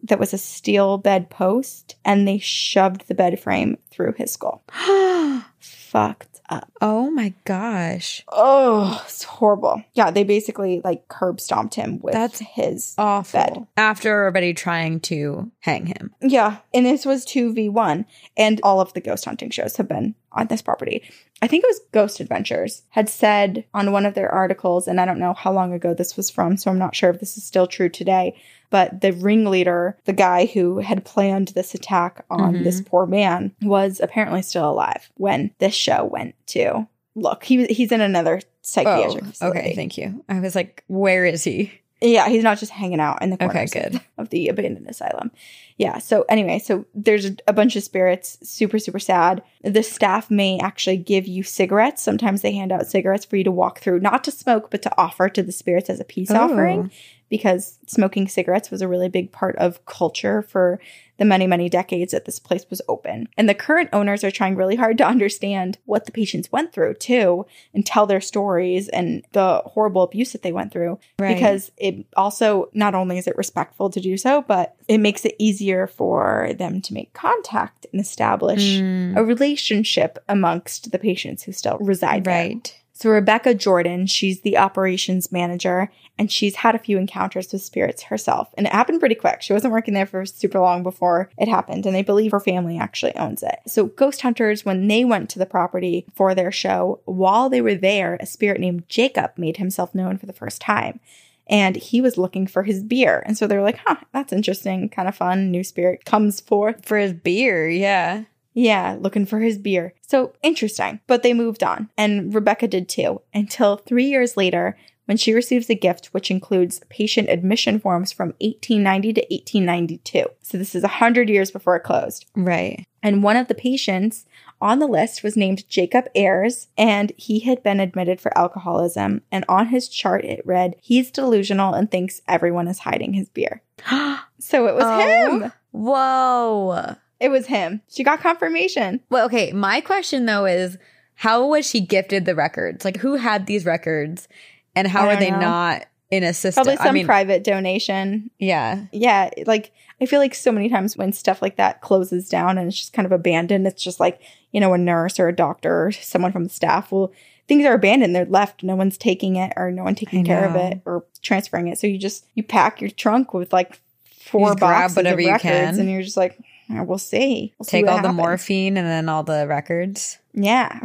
that was a steel bed post and they shoved the bed frame through his skull. Fucked up. oh my gosh. Oh, it's horrible. Yeah, they basically like curb stomped him with That's his Awful. bed. After everybody trying to hang him. Yeah, and this was 2v1, and all of the ghost hunting shows have been on this property. I think it was Ghost Adventures had said on one of their articles, and I don't know how long ago this was from, so I'm not sure if this is still true today. But the ringleader, the guy who had planned this attack on Mhm. this poor man, was apparently still alive when this show went to look. He was he's in another psychiatric Oh, facility. okay. Thank you. I was like, where is he? Yeah, he's not just hanging out in the Okay, corners of- good. Of, the abandoned asylum. Yeah. So anyway, so there's a, a bunch of spirits, super super sad. The staff may actually give you cigarettes. Sometimes they hand out cigarettes for you to walk through, not to smoke, but to offer to the spirits as a peace oh. offering, because smoking cigarettes was a really big part of culture for the many many decades that this place was open. And the current owners are trying really hard to understand what the patients went through too, and tell their stories and the horrible abuse that they went through Right. because it also not only is it respectful to do so, but it makes it easier for them to make contact and establish Mm, a relationship amongst the patients who still reside there. right. So Rebecca Jordan, she's the operations manager, and she's had a few encounters with spirits herself. And it happened pretty quick. She wasn't working there for super long before it happened, and they believe her family actually owns it. So ghost hunters, when they went to the property for their show, while they were there, a spirit named Jacob made himself known for the first time. And he was looking for his beer. And so they're like, huh, that's interesting, kind of fun. New spirit comes forth. For his beer, yeah. Yeah, looking for his beer. So interesting. But they moved on, and Rebecca did too, until three years later when she receives a gift which includes patient admission forms from 1890 to 1892. So this is 100 years before it closed. Right. And one of the patients on the list was named Jacob Ayers, and he had been admitted for alcoholism. And on his chart, it read, He's delusional and thinks everyone is hiding his beer. So it was Oh. him. Whoa. It was him. She got confirmation. Well, okay. My question though is how was she gifted the records? Like who had these records and how are they know. not in a system? Probably some I mean, private donation. yeah. Yeah, like I feel like so many times when stuff like that closes down and it's just kind of abandoned, it's just like, you know, a nurse or a doctor or someone from the staff will things are abandoned, they're left, no one's taking it or no one taking care of it or transferring it. So you just you pack your trunk with like four boxes whatever of you records can. and you're just like, "Yeah, we'll see. We'll Take what all the morphine and then all the records. Yeah.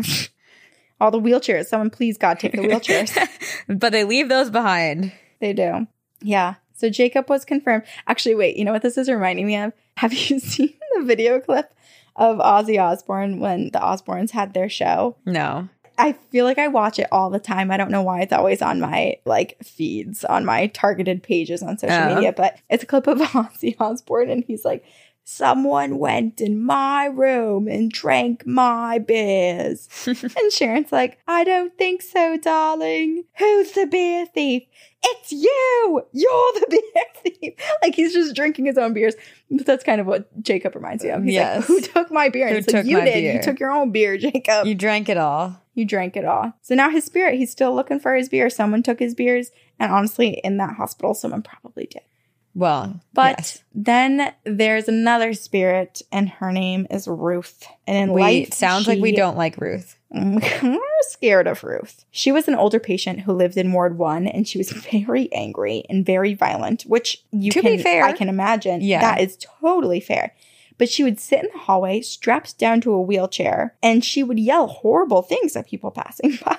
all the wheelchairs. Someone please God take the wheelchairs. but they leave those behind. They do. Yeah. So Jacob was confirmed. Actually, wait, you know what this is reminding me of? Have you seen the video clip of Ozzy Osbourne when the Osbournes had their show? No. I feel like I watch it all the time. I don't know why it's always on my like feeds, on my targeted pages on social Oh. media, but it's a clip of Ozzy Osbourne and he's like, Someone went in my room and drank my beers. and Sharon's like, I don't think so, darling. Who's the beer thief? It's you! You're the beer thief! Like he's just drinking his own beers. But that's kind of what Jacob reminds me of. He's Yes. like, Who took my beer? And Who it's like, took You my did. beer?" You took your own beer, Jacob. you drank it all. You drank it all. So now his spirit, he's still looking for his beer. Someone took his beers. And honestly, in that hospital, someone probably did. Well, But yes. then there's another spirit, and her name is Ruth. And in we life, sounds like we don't like Ruth. We're scared of Ruth. She was an older patient who lived in Ward 1 and she was very angry and very violent, which you To can be fair. I can imagine. Yeah. That is totally fair. But she would sit in the hallway strapped down to a wheelchair and she would yell horrible things at people passing by.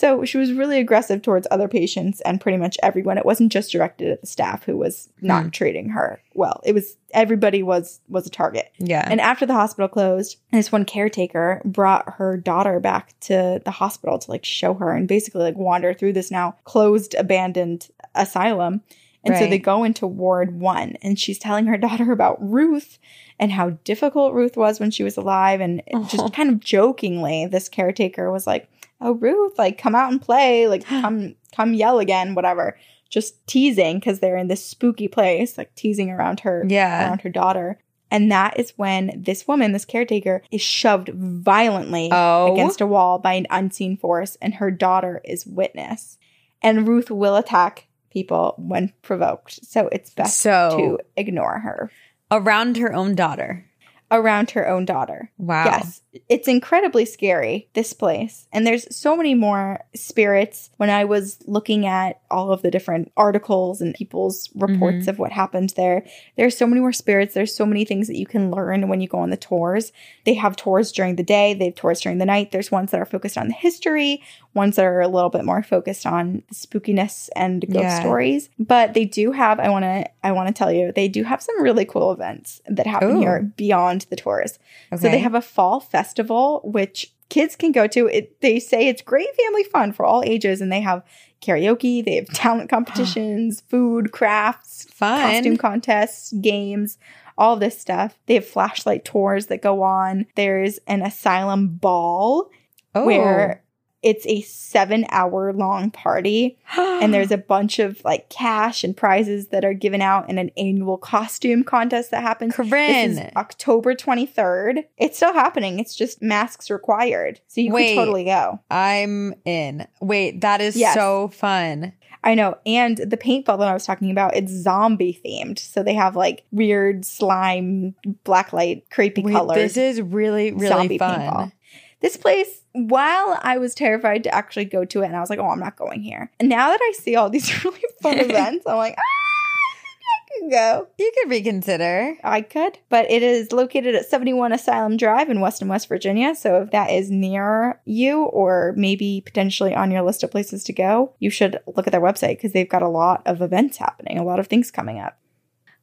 So she was really aggressive towards other patients and pretty much everyone. It wasn't just directed at the staff who was not Hmm. treating her well. It was everybody was was a target. Yeah. And after the hospital closed, this one caretaker brought her daughter back to the hospital to like show her and basically like wander through this now closed, abandoned asylum. And so they go into Ward One, and she's telling her daughter about Ruth and how difficult Ruth was when she was alive. And just kind of jokingly, this caretaker was like, "Oh, Ruth, like come out and play, like come come yell again, whatever." Just teasing because they're in this spooky place, like teasing around her yeah. around her daughter. And that is when this woman, this caretaker, is shoved violently Oh. against a wall by an unseen force, and her daughter is witness. And Ruth will attack people when provoked. So it's best So to ignore her around her own daughter. Around her own daughter. Wow. Yes. It's incredibly scary, this place. And there's so many more spirits. When I was looking at all of the different articles and people's reports mm-hmm. of what happened there, there's so many more spirits. There's so many things that you can learn when you go on the tours. They have tours during the day, they have tours during the night. There's ones that are focused on the history, ones that are a little bit more focused on the spookiness and ghost Yeah. stories. But they do have, I want to, I want to tell you, they do have some really cool events that happen Ooh. here beyond the tours. Okay. So they have a fall festival, which kids can go to. It, they say it's great family fun for all ages, and they have karaoke, they have talent competitions, food, crafts, fun. costume contests, games, all this stuff. They have flashlight tours that go on. There's an asylum ball oh. where it's a seven hour long party and there's a bunch of like cash and prizes that are given out and an annual costume contest that happens. This is Corinne. October 23rd. It's still happening. It's just masks required. So you Wait. can totally go. I'm in. Wait, that is Yes. so fun. I know. And the paintball that I was talking about, it's zombie themed. So they have like weird slime, blacklight, creepy Wait, colors. this is really, really zombie fun. paintball. This place, while I was terrified to actually go to it, and I was like, oh, I'm not going here. And now that I see all these really fun events, I'm like, ah, I could go. You could reconsider. I could, but it is located at 71 Asylum Drive in Weston, West Virginia. So if that is near you or maybe potentially on your list of places to go, you should look at their website because they've got a lot of events happening, a lot of things coming up,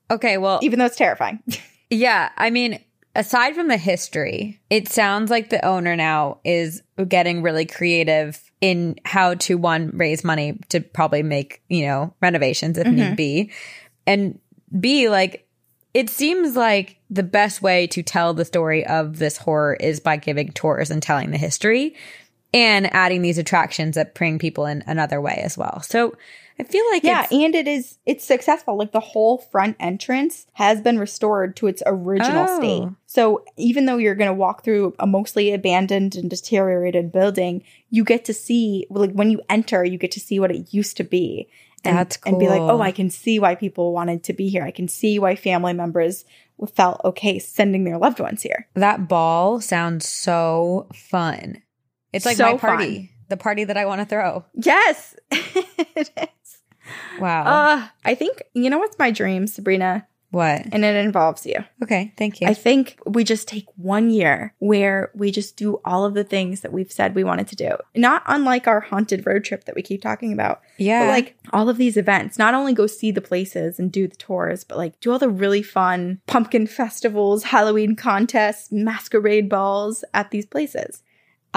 Okay, well, even though it's terrifying. yeah, I mean, aside from the history, it sounds like the owner now is getting really creative in how to one raise money to probably make, you know, renovations if Mhm. need be. And B, like it seems like the best way to tell the story of this horror is by giving tours and telling the history and adding these attractions that bring people in another way as well. So I feel like yeah, and it is it's successful. Like the whole front entrance has been restored to its original Oh. state. So even though you're going to walk through a mostly abandoned and deteriorated building, you get to see like when you enter, you get to see what it used to be. And, That's and be like, oh, I can see why people wanted to be here. I can see why family members felt okay sending their loved ones here. That ball sounds so fun. It's like So my party, the party that I want to throw. Yes. Wow. Uh, I think you know what's my dream, Sabrina, what? and it involves you. Okay, thank you. I think we just take one year where we just do all of the things that we've said we wanted to do. Not unlike our haunted road trip that we keep talking about, yeah. but like all of these events, not only go see the places and do the tours, but like do all the really fun pumpkin festivals, Halloween contests, masquerade balls at these places.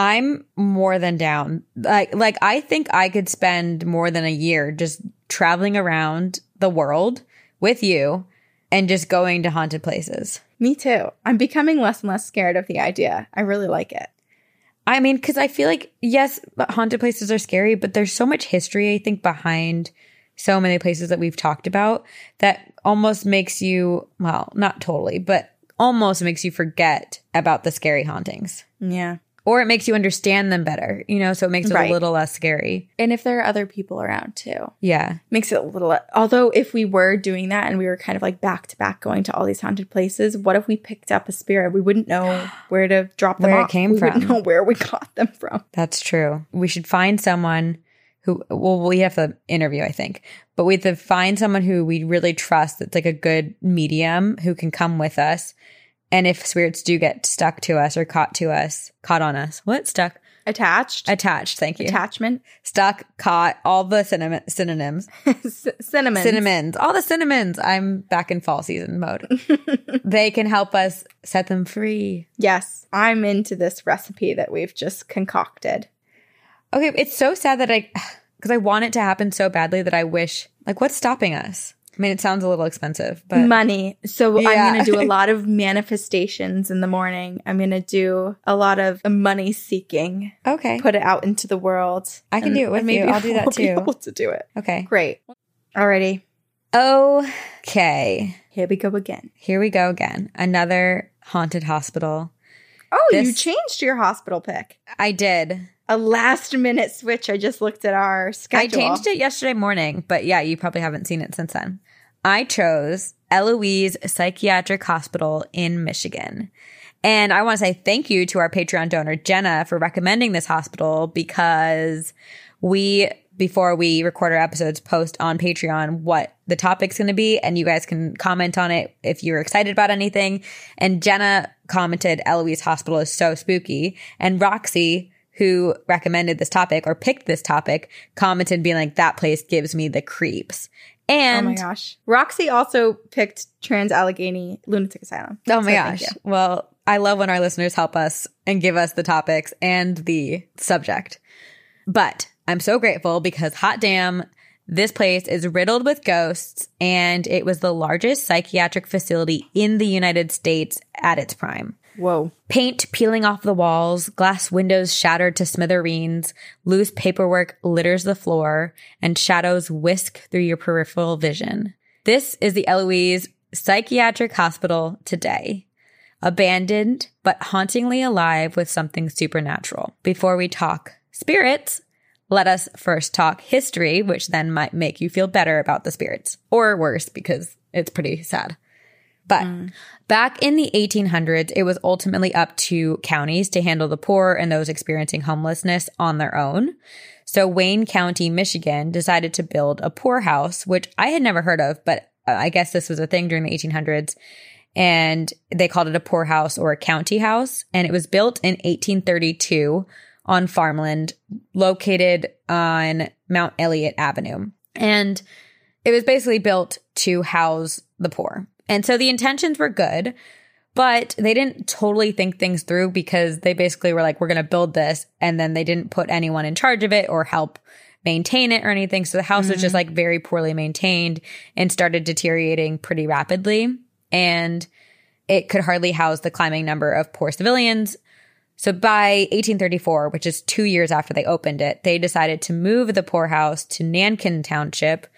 I'm more than down. Like like I think I could spend more than a year just traveling around the world with you and just going to haunted places. Me too. I'm becoming less and less scared of the idea. I really like it. I mean, because I feel like, yes, haunted places are scary, but there's so much history, I think, behind so many places that we've talked about that almost makes you, well, not totally, but almost makes you forget about the scary hauntings. Yeah. Or it makes you understand them better, you know, so it makes it Right. a little less scary. And if there are other people around too, Yeah. makes it a little. Although, if we were doing that and we were kind of like back to back going to all these haunted places, what if we picked up a spirit? We wouldn't know where to drop them Where it off. came we wouldn't know where we got them from. That's true. We should find someone who, well, we have to interview, I think, but we have to find someone who we really trust that's like a good medium who can come with us. And if spirits do get stuck to us or caught to us, caught on us, what? Stuck? Attached, Attached. Thank you. attachment, Stuck, caught, all the cinnamon, synonyms. C- cinnamon, Cinnamons, all the cinnamons. I'm back in fall season mode. they can help us set them free. Yes, I'm into this recipe that we've just concocted. Okay, it's so sad that I, because I want it to happen so badly that I wish, like, what's stopping us? I mean, it sounds a little expensive, but money. So Yeah. I'm going to do a lot of manifestations in the morning. I'm going to do a lot of money seeking, okay, put it out into the world. I can do it with you. I'll do that be too. able to do it. okay, Great. Alrighty. okay. Here we go again. Here we go again. Another haunted hospital. Oh, you changed your hospital pick. I did. A last minute switch. I just looked at our schedule. I changed it yesterday morning, but yeah, you probably haven't seen it since then. I chose Eloise Psychiatric Hospital in Michigan. And I want to say thank you to our Patreon donor, Jenna, for recommending this hospital because we, before we record our episodes, post on Patreon what the topic's going to be. And you guys can comment on it if you're excited about anything. And Jenna commented, Eloise Hospital is so spooky. And Roxy, who recommended this topic or picked this topic, commented being like, that place gives me the creeps. And Oh my gosh. Roxy also picked Trans Allegheny Lunatic Asylum. Oh my So gosh. Well, I love when our listeners help us and give us the topics and the subject. But I'm so grateful because hot damn, this place is riddled with ghosts and it was the largest psychiatric facility in the United States at its prime. Whoa. Paint peeling off the walls, glass windows shattered to smithereens, loose paperwork litters the floor, and shadows whisk through your peripheral vision. This is the Eloise Psychiatric Hospital today. Abandoned, but hauntingly alive with something supernatural. Before we talk spirits, let us first talk history, which then might make you feel better about the spirits. Or worse, because it's pretty sad. But back in the 1800s, it was ultimately up to counties to handle the poor and those experiencing homelessness on their own. So Wayne County, Michigan decided to build a poorhouse, which I had never heard of, but uh, I guess this was a thing during the 1800s. And they called it a poorhouse or a county house. And it was built in 1832 on farmland located on Mount Elliott Avenue. And it was basically built to house the poor. And so the intentions were good, but they didn't totally think things through because they basically were like, we're going to build this. And then they didn't put anyone in charge of it or help maintain it or anything. So the house was just mm. like very poorly maintained and started deteriorating pretty rapidly. And it could hardly house the climbing number of poor civilians. So by 1834, which is two years after they opened it, they decided to move the poorhouse to Nankin Township,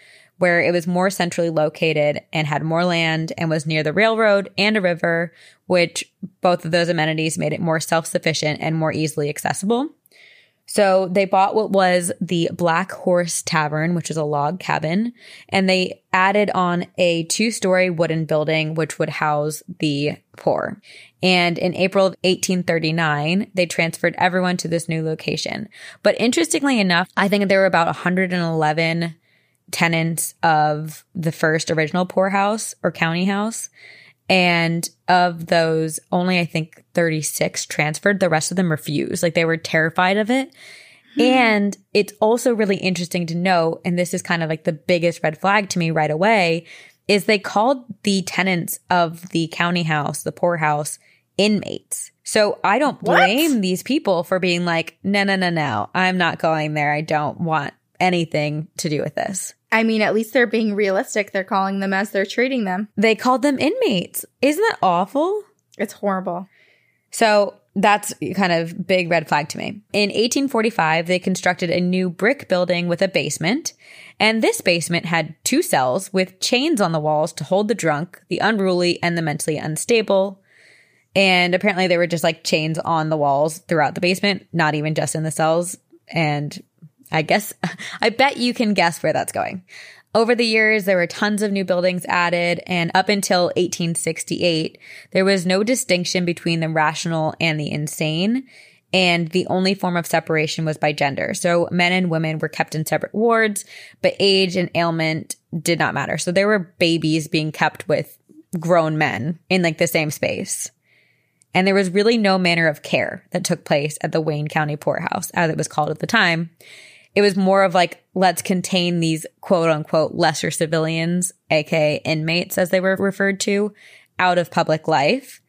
where it was more centrally located and had more land and was near the railroad and a river, which both of those amenities made it more self sufficient and more easily accessible. So they bought what was the Black Horse Tavern, which is a log cabin, and they added on a two story wooden building, which would house the poor. And in April of 1839, they transferred everyone to this new location. But interestingly enough, I think there were about 111 tenants of the first original poorhouse or county house. And of those, only I think 36 transferred. The rest of them refused. Like they were terrified of it. Hmm. And it's also really interesting to note, and this is kind of like the biggest red flag to me right away, is they called the tenants of the county house, the poorhouse, inmates. So I don't What? blame these people for being like, no, no, no, no, I'm not going there. I don't want anything to do with this. I mean, at least they're being realistic. They're calling them as they're treating them. They called them inmates. Isn't that awful? It's horrible. So that's kind of big red flag to me. In 1845, they constructed a new brick building with a basement. And this basement had two cells with chains on the walls to hold the drunk, the unruly, and the mentally unstable. And apparently there were just like chains on the walls throughout the basement, not even just in the cells. And I guess, I bet you can guess where that's going. Over the years, there were tons of new buildings added, and up until 1868, there was no distinction between the rational and the insane. And the only form of separation was by gender. So men and women were kept in separate wards, but age and ailment did not matter. So there were babies being kept with grown men in like the same space. And there was really no manner of care that took place at the Wayne County Poorhouse, as it was called at the time. It was more of like, let's contain these quote unquote lesser civilians, aka inmates as they were referred to, out of public life.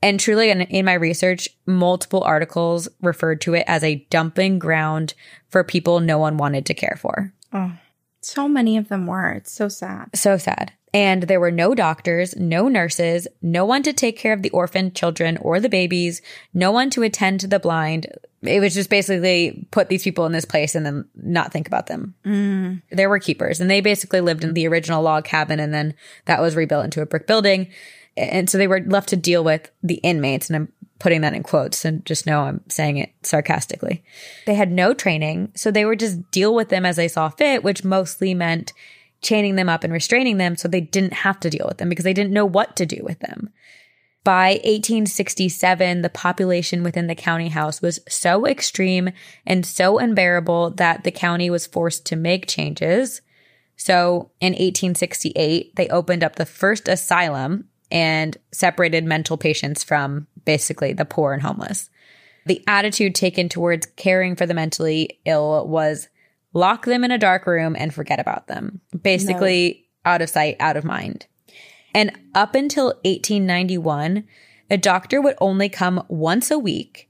And truly, in, in my research, multiple articles referred to it as a dumping ground for people no one wanted to care for. Oh, so many of them were. It's so sad. So sad. And there were no doctors, no nurses, no one to take care of the orphaned children or the babies, no one to attend to the blind. It was just basically put these people in this place and then not think about them. Mm. There were keepers and they basically lived in the original log cabin and then that was rebuilt into a brick building. And so they were left to deal with the inmates. And I'm putting that in quotes and just know I'm saying it sarcastically. They had no training. So they would just deal with them as they saw fit, which mostly meant chaining them up and restraining them so they didn't have to deal with them because they didn't know what to do with them. By 1867, the population within the county house was so extreme and so unbearable that the county was forced to make changes. So in 1868, they opened up the first asylum and separated mental patients from basically the poor and homeless. The attitude taken towards caring for the mentally ill was lock them in a dark room and forget about them. Basically, no. out of sight, out of mind. And up until 1891, a doctor would only come once a week.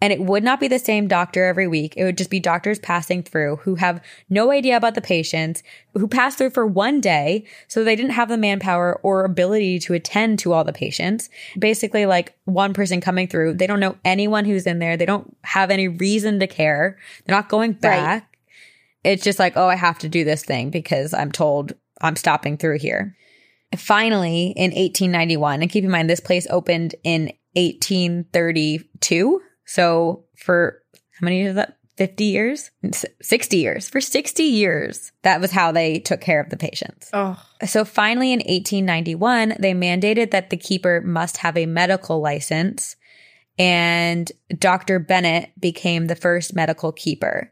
And it would not be the same doctor every week. It would just be doctors passing through who have no idea about the patients, who pass through for one day. So they didn't have the manpower or ability to attend to all the patients. Basically, like one person coming through, they don't know anyone who's in there. They don't have any reason to care. They're not going back. Right. It's just like, oh, I have to do this thing because I'm told I'm stopping through here. Finally, in 1891, and keep in mind, this place opened in 1832. So for how many years is that? 50 years? 60 years. For 60 years, that was how they took care of the patients. Oh. So finally, in 1891, they mandated that the keeper must have a medical license, and Dr. Bennett became the first medical keeper.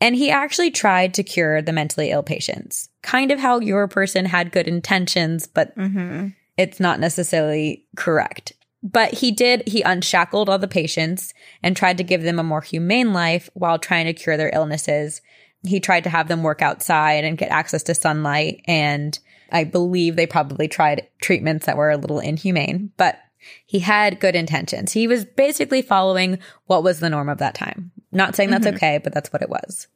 And he actually tried to cure the mentally ill patients, kind of how your person had good intentions, but mm-hmm. it's not necessarily correct. But he did, he unshackled all the patients and tried to give them a more humane life while trying to cure their illnesses. He tried to have them work outside and get access to sunlight. And I believe they probably tried treatments that were a little inhumane, but he had good intentions. He was basically following what was the norm of that time. Not saying that's mm-hmm. okay, but that's what it was.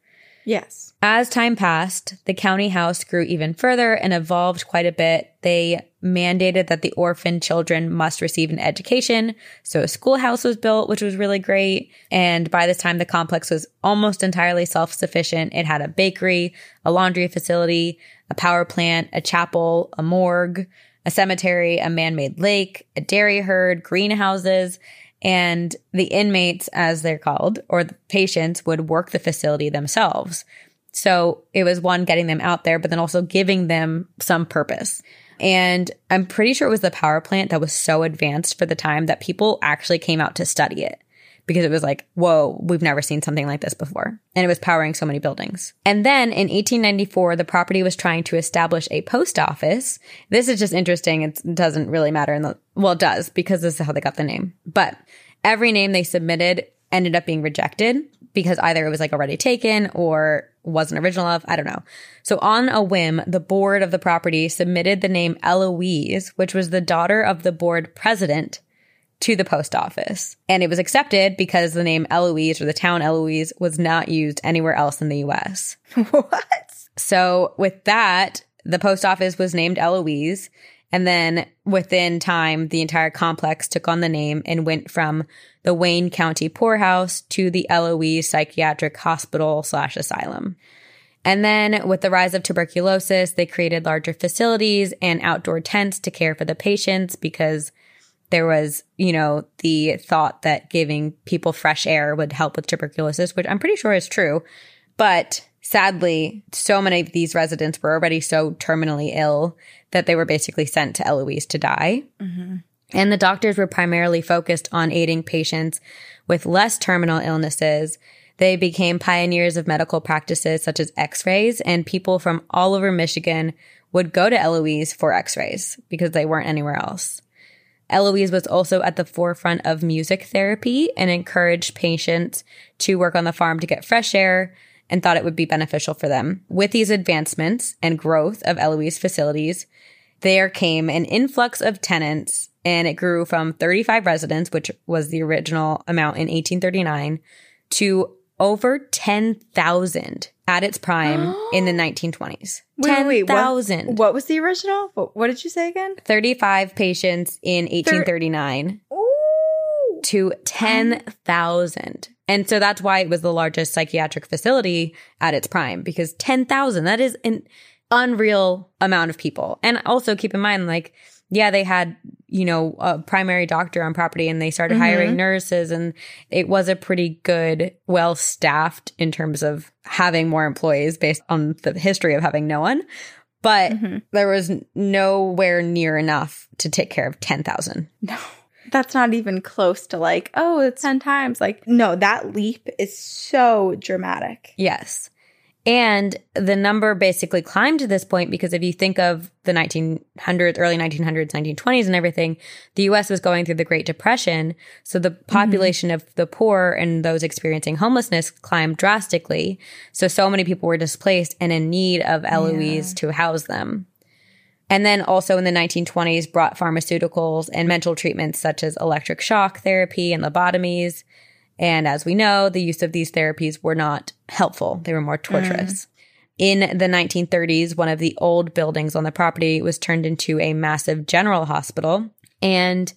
Yes. As time passed, the county house grew even further and evolved quite a bit. They mandated that the orphan children must receive an education. So a schoolhouse was built, which was really great. And by this time, the complex was almost entirely self sufficient. It had a bakery, a laundry facility, a power plant, a chapel, a morgue, a cemetery, a man made lake, a dairy herd, greenhouses, and the inmates, as they're called, or the patients would work the facility themselves. So it was one getting them out there, but then also giving them some purpose. And I'm pretty sure it was the power plant that was so advanced for the time that people actually came out to study it because it was like, whoa, we've never seen something like this before. And it was powering so many buildings. And then in 1894, the property was trying to establish a post office. This is just interesting. It doesn't really matter in the, well, it does because this is how they got the name. But every name they submitted ended up being rejected because either it was like already taken or wasn't original of. I don't know. So on a whim, the board of the property submitted the name Eloise, which was the daughter of the board president to the post office. And it was accepted because the name Eloise or the town Eloise was not used anywhere else in the US. what? So with that, the post office was named Eloise. And then within time, the entire complex took on the name and went from the Wayne County Poorhouse to the Eloise Psychiatric Hospital slash Asylum. And then with the rise of tuberculosis, they created larger facilities and outdoor tents to care for the patients because there was, you know, the thought that giving people fresh air would help with tuberculosis, which I'm pretty sure is true. But sadly, so many of these residents were already so terminally ill that they were basically sent to Eloise to die. Mm-hmm. And the doctors were primarily focused on aiding patients with less terminal illnesses. They became pioneers of medical practices such as x-rays and people from all over Michigan would go to Eloise for x-rays because they weren't anywhere else. Eloise was also at the forefront of music therapy and encouraged patients to work on the farm to get fresh air and thought it would be beneficial for them. With these advancements and growth of Eloise facilities, there came an influx of tenants and it grew from 35 residents, which was the original amount in 1839, to over 10,000 at its prime in the 1920s. Wait, wait, what- 10,000. What was the original? What, what did you say again? 35 patients in 1839 Ooh. to 10,000. And so that's why it was the largest psychiatric facility at its prime because 10,000, that is an unreal amount of people. And also keep in mind, like, yeah, they had, you know, a primary doctor on property and they started hiring mm-hmm. nurses and it was a pretty good, well staffed in terms of having more employees based on the history of having no one. But mm-hmm. there was nowhere near enough to take care of 10,000. No, that's not even close to like, oh, it's 10 times. Like, no, that leap is so dramatic. Yes. And the number basically climbed to this point because if you think of the 1900s, early 1900s, 1920s, and everything, the US was going through the Great Depression. So the mm-hmm. population of the poor and those experiencing homelessness climbed drastically. So, so many people were displaced and in need of Eloise to house them. And then also in the 1920s brought pharmaceuticals and mental treatments such as electric shock therapy and lobotomies. And as we know, the use of these therapies were not helpful. They were more mm. torturous. In the 1930s, one of the old buildings on the property was turned into a massive general hospital. And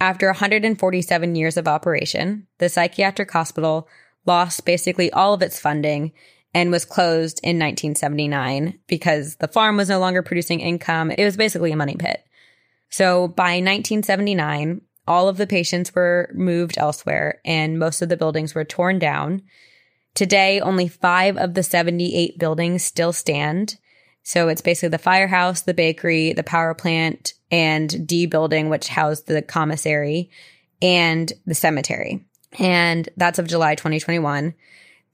after 147 years of operation, the psychiatric hospital lost basically all of its funding and was closed in 1979 because the farm was no longer producing income. It was basically a money pit. So by 1979, all of the patients were moved elsewhere and most of the buildings were torn down. Today, only five of the 78 buildings still stand. So it's basically the firehouse, the bakery, the power plant, and D building, which housed the commissary and the cemetery. And that's of July 2021.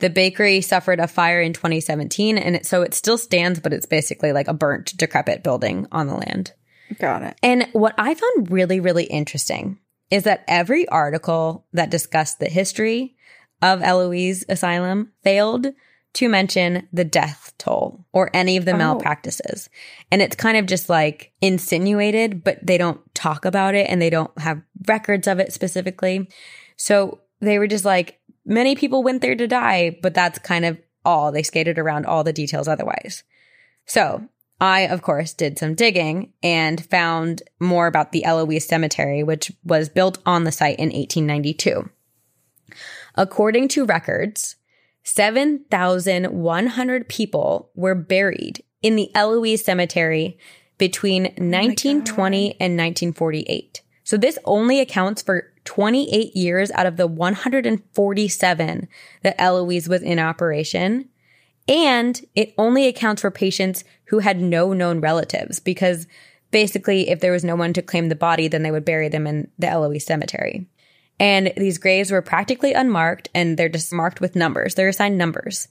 The bakery suffered a fire in 2017, and it, so it still stands, but it's basically like a burnt, decrepit building on the land. Got it. And what I found really, really interesting is that every article that discussed the history of Eloise Asylum failed to mention the death toll or any of the oh. malpractices. And it's kind of just like insinuated, but they don't talk about it and they don't have records of it specifically. So they were just like, many people went there to die, but that's kind of all. They skated around all the details otherwise. So I, of course, did some digging and found more about the Eloise Cemetery, which was built on the site in 1892. According to records, 7,100 people were buried in the Eloise Cemetery between 1920 and 1948. So this only accounts for 28 years out of the 147 that Eloise was in operation. And it only accounts for patients who had no known relatives because basically, if there was no one to claim the body, then they would bury them in the Eloise cemetery. And these graves were practically unmarked and they're just marked with numbers. They're assigned numbers.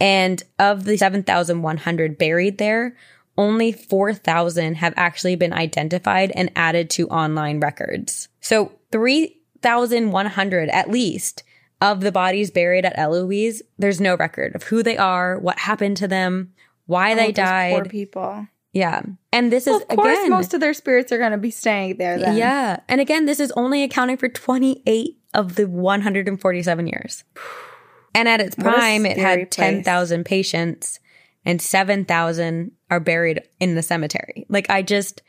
And of the 7,100 buried there, only 4,000 have actually been identified and added to online records. So 3,100 at least of the bodies buried at Eloise, there's no record of who they are, what happened to them, why they oh, died. Poor people. Yeah. And this Well, is of course, again, most of their spirits are going to be staying there then. yeah. And again, this is only accounting for 28 of the 147 years. And at its prime, it had place. 10,000 patients and 7,000 are buried in the cemetery. Like, I just,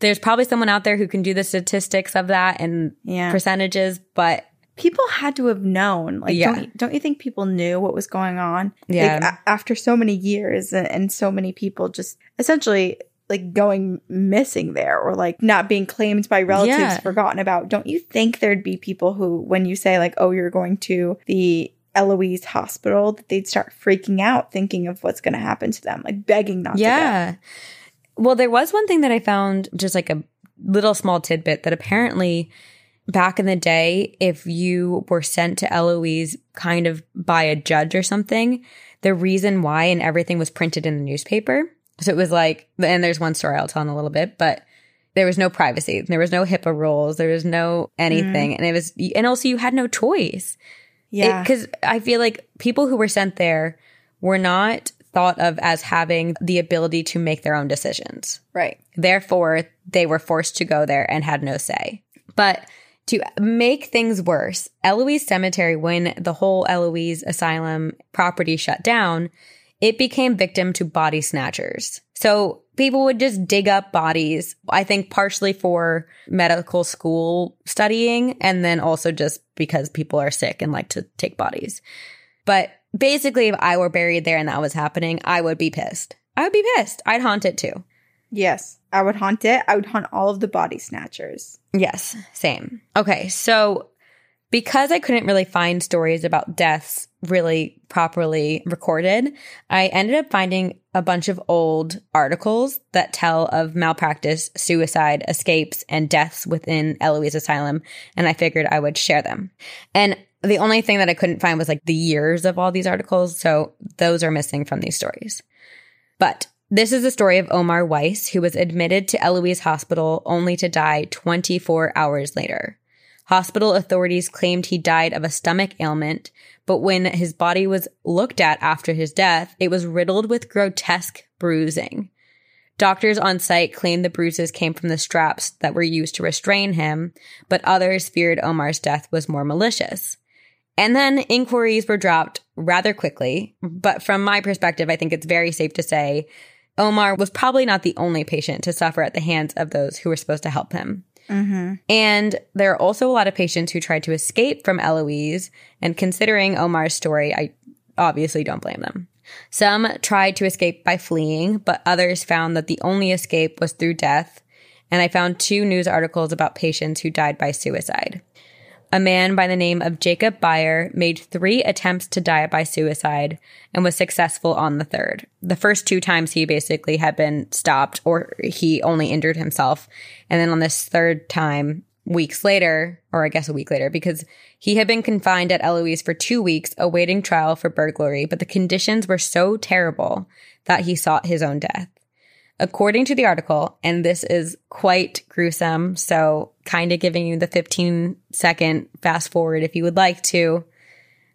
there's probably someone out there who can do the statistics of that and Yeah. percentages, but People had to have known. Like, Yeah. don't, you, don't you think people knew what was going on? Yeah. Like, a- after so many years and, and so many people just essentially like going missing there or like not being claimed by relatives, Yeah. forgotten about. Don't you think there'd be people who, when you say, like, oh, you're going to the Eloise hospital, that they'd start freaking out thinking of what's going to happen to them, like begging not to? Yeah. Well, there was one thing that I found just like a little small tidbit that apparently back in the day, if you were sent to Eloise kind of by a judge or something, the reason why and everything was printed in the newspaper. So it was like, and there's one story I'll tell in a little bit, but there was no privacy. There was no HIPAA rules. There was no anything. Mm. And it was, and also you had no choice. Yeah. Because I feel like people who were sent there were not thought of as having the ability to make their own decisions. right. Therefore, they were forced to go there and had no say. But to make things worse, Eloise Cemetery, when the whole Eloise Asylum property shut down, it became victim to body snatchers. So people would just dig up bodies, I think partially for medical school studying and then also just because people are sick and like to take bodies. But basically, if I were buried there and that was happening, I would be pissed. I would be pissed. I'd haunt it too. Yes. I would haunt it. I would haunt all of the body snatchers. Yes, same. Okay, so because I couldn't really find stories about deaths really properly recorded, I ended up finding a bunch of old articles that tell of malpractice, suicide, escapes, and deaths within Eloise Asylum, and I figured I would share them. And the only thing that I couldn't find was like the years of all these articles, so those are missing from these stories. But this is the story of Omar Weiss, who was admitted to Eloise Hospital only to die 24 hours later. Hospital authorities claimed he died of a stomach ailment, but when his body was looked at after his death, it was riddled with grotesque bruising. Doctors on site claimed the bruises came from the straps that were used to restrain him, but others feared Omar's death was more malicious. And then inquiries were dropped rather quickly, but from my perspective, I think it's very safe to say Omar was probably not the only patient to suffer at the hands of those who were supposed to help him. Mm-hmm. And there are also a lot of patients who tried to escape from Eloise. And considering Omar's story, I obviously don't blame them. Some tried to escape by fleeing, but others found that the only escape was through death. And I found two news articles about patients who died by suicide. A man by the name of Jacob Beyer made three attempts to die by suicide and was successful on the third. The first two times he basically had been stopped or he only injured himself. And then on this third time, weeks later, or I guess a week later, because he had been confined at Eloise for two weeks awaiting trial for burglary, but the conditions were so terrible that he sought his own death. According to the article, and this is quite gruesome, so kind of giving you the 15 second fast forward if you would like to.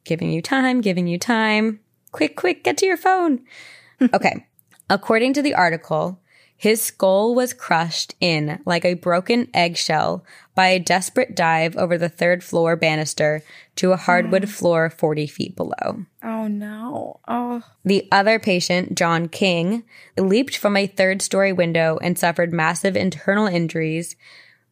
Giving you time, giving you time. Quick, quick, get to your phone. okay. According to the article, his skull was crushed in like a broken eggshell by a desperate dive over the third floor banister to a hardwood mm. floor 40 feet below. Oh no. Oh. The other patient, John King, leaped from a third story window and suffered massive internal injuries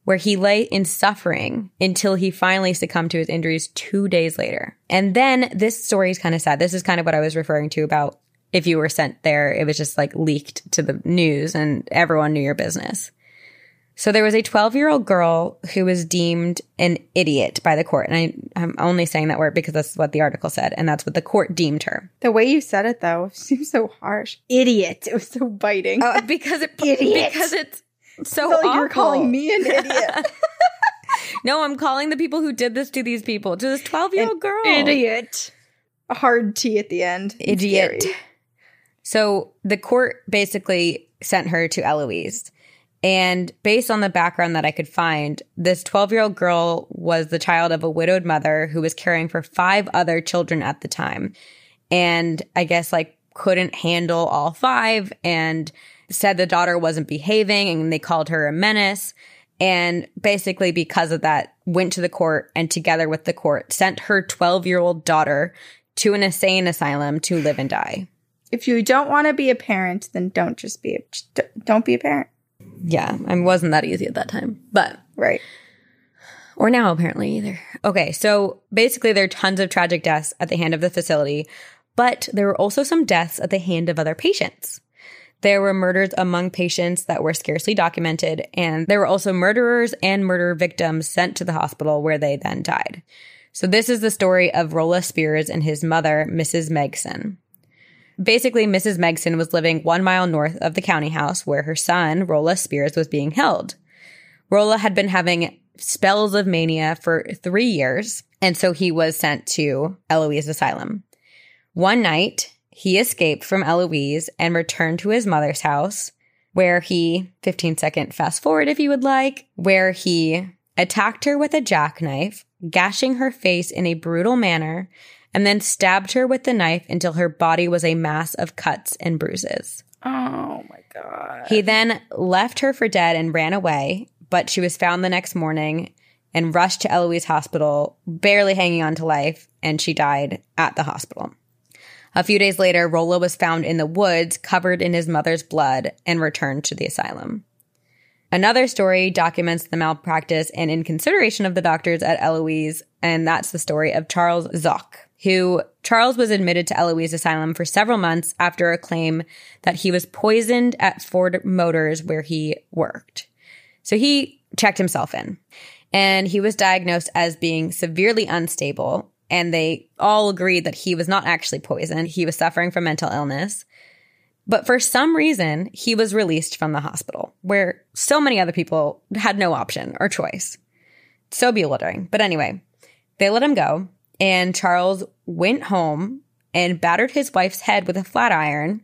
where he lay in suffering until he finally succumbed to his injuries two days later. And then this story is kind of sad. This is kind of what I was referring to about if you were sent there, it was just like leaked to the news and everyone knew your business. So there was a 12 year old girl who was deemed an idiot by the court. And I, I'm only saying that word because that's what the article said. And that's what the court deemed her. The way you said it though seems so harsh. Idiot. It was so biting. Uh, because it, Idiot. because it's so I felt like you're calling me an idiot. No, I'm calling the people who did this to these people, to this 12 year old girl. Idiot. A hard T at the end. It's Idiot. So the court basically sent her to Eloise. And based on the background that I could find, this 12 year old girl was the child of a widowed mother who was caring for five other children at the time. And I guess like couldn't handle all five and said the daughter wasn't behaving and they called her a menace. And basically, because of that, went to the court and together with the court sent her 12 year old daughter to an insane asylum to live and die. If you don't want to be a parent, then don't just be a don't be a parent. Yeah, I wasn't that easy at that time, but Right. or now apparently either. Okay, so basically there are tons of tragic deaths at the hand of the facility, but there were also some deaths at the hand of other patients. There were murders among patients that were scarcely documented, and there were also murderers and murder victims sent to the hospital where they then died. So, this is the story of Rolla Spears and his mother, Mrs. Megson. Basically, Mrs. Megson was living one mile north of the county house where her son, Rolla Spears, was being held. Rolla had been having spells of mania for three years, and so he was sent to Eloise Asylum. One night, he escaped from Eloise and returned to his mother's house, where he, 15 second fast forward if you would like, where he attacked her with a jackknife, gashing her face in a brutal manner, and then stabbed her with the knife until her body was a mass of cuts and bruises. Oh my God. He then left her for dead and ran away, but she was found the next morning and rushed to Eloise Hospital, barely hanging on to life, and she died at the hospital. A few days later, Rolla was found in the woods, covered in his mother's blood, and returned to the asylum. Another story documents the malpractice and inconsideration of the doctors at Eloise, and that's the story of Charles Zoch, who Charles was admitted to Eloise Asylum for several months after a claim that he was poisoned at Ford Motors where he worked. So he checked himself in and he was diagnosed as being severely unstable and they all agreed that he was not actually poisoned. He was suffering from mental illness. But for some reason, he was released from the hospital, where so many other people had no option or choice. So bewildering. But anyway, they let him go, and Charles went home and battered his wife's head with a flat iron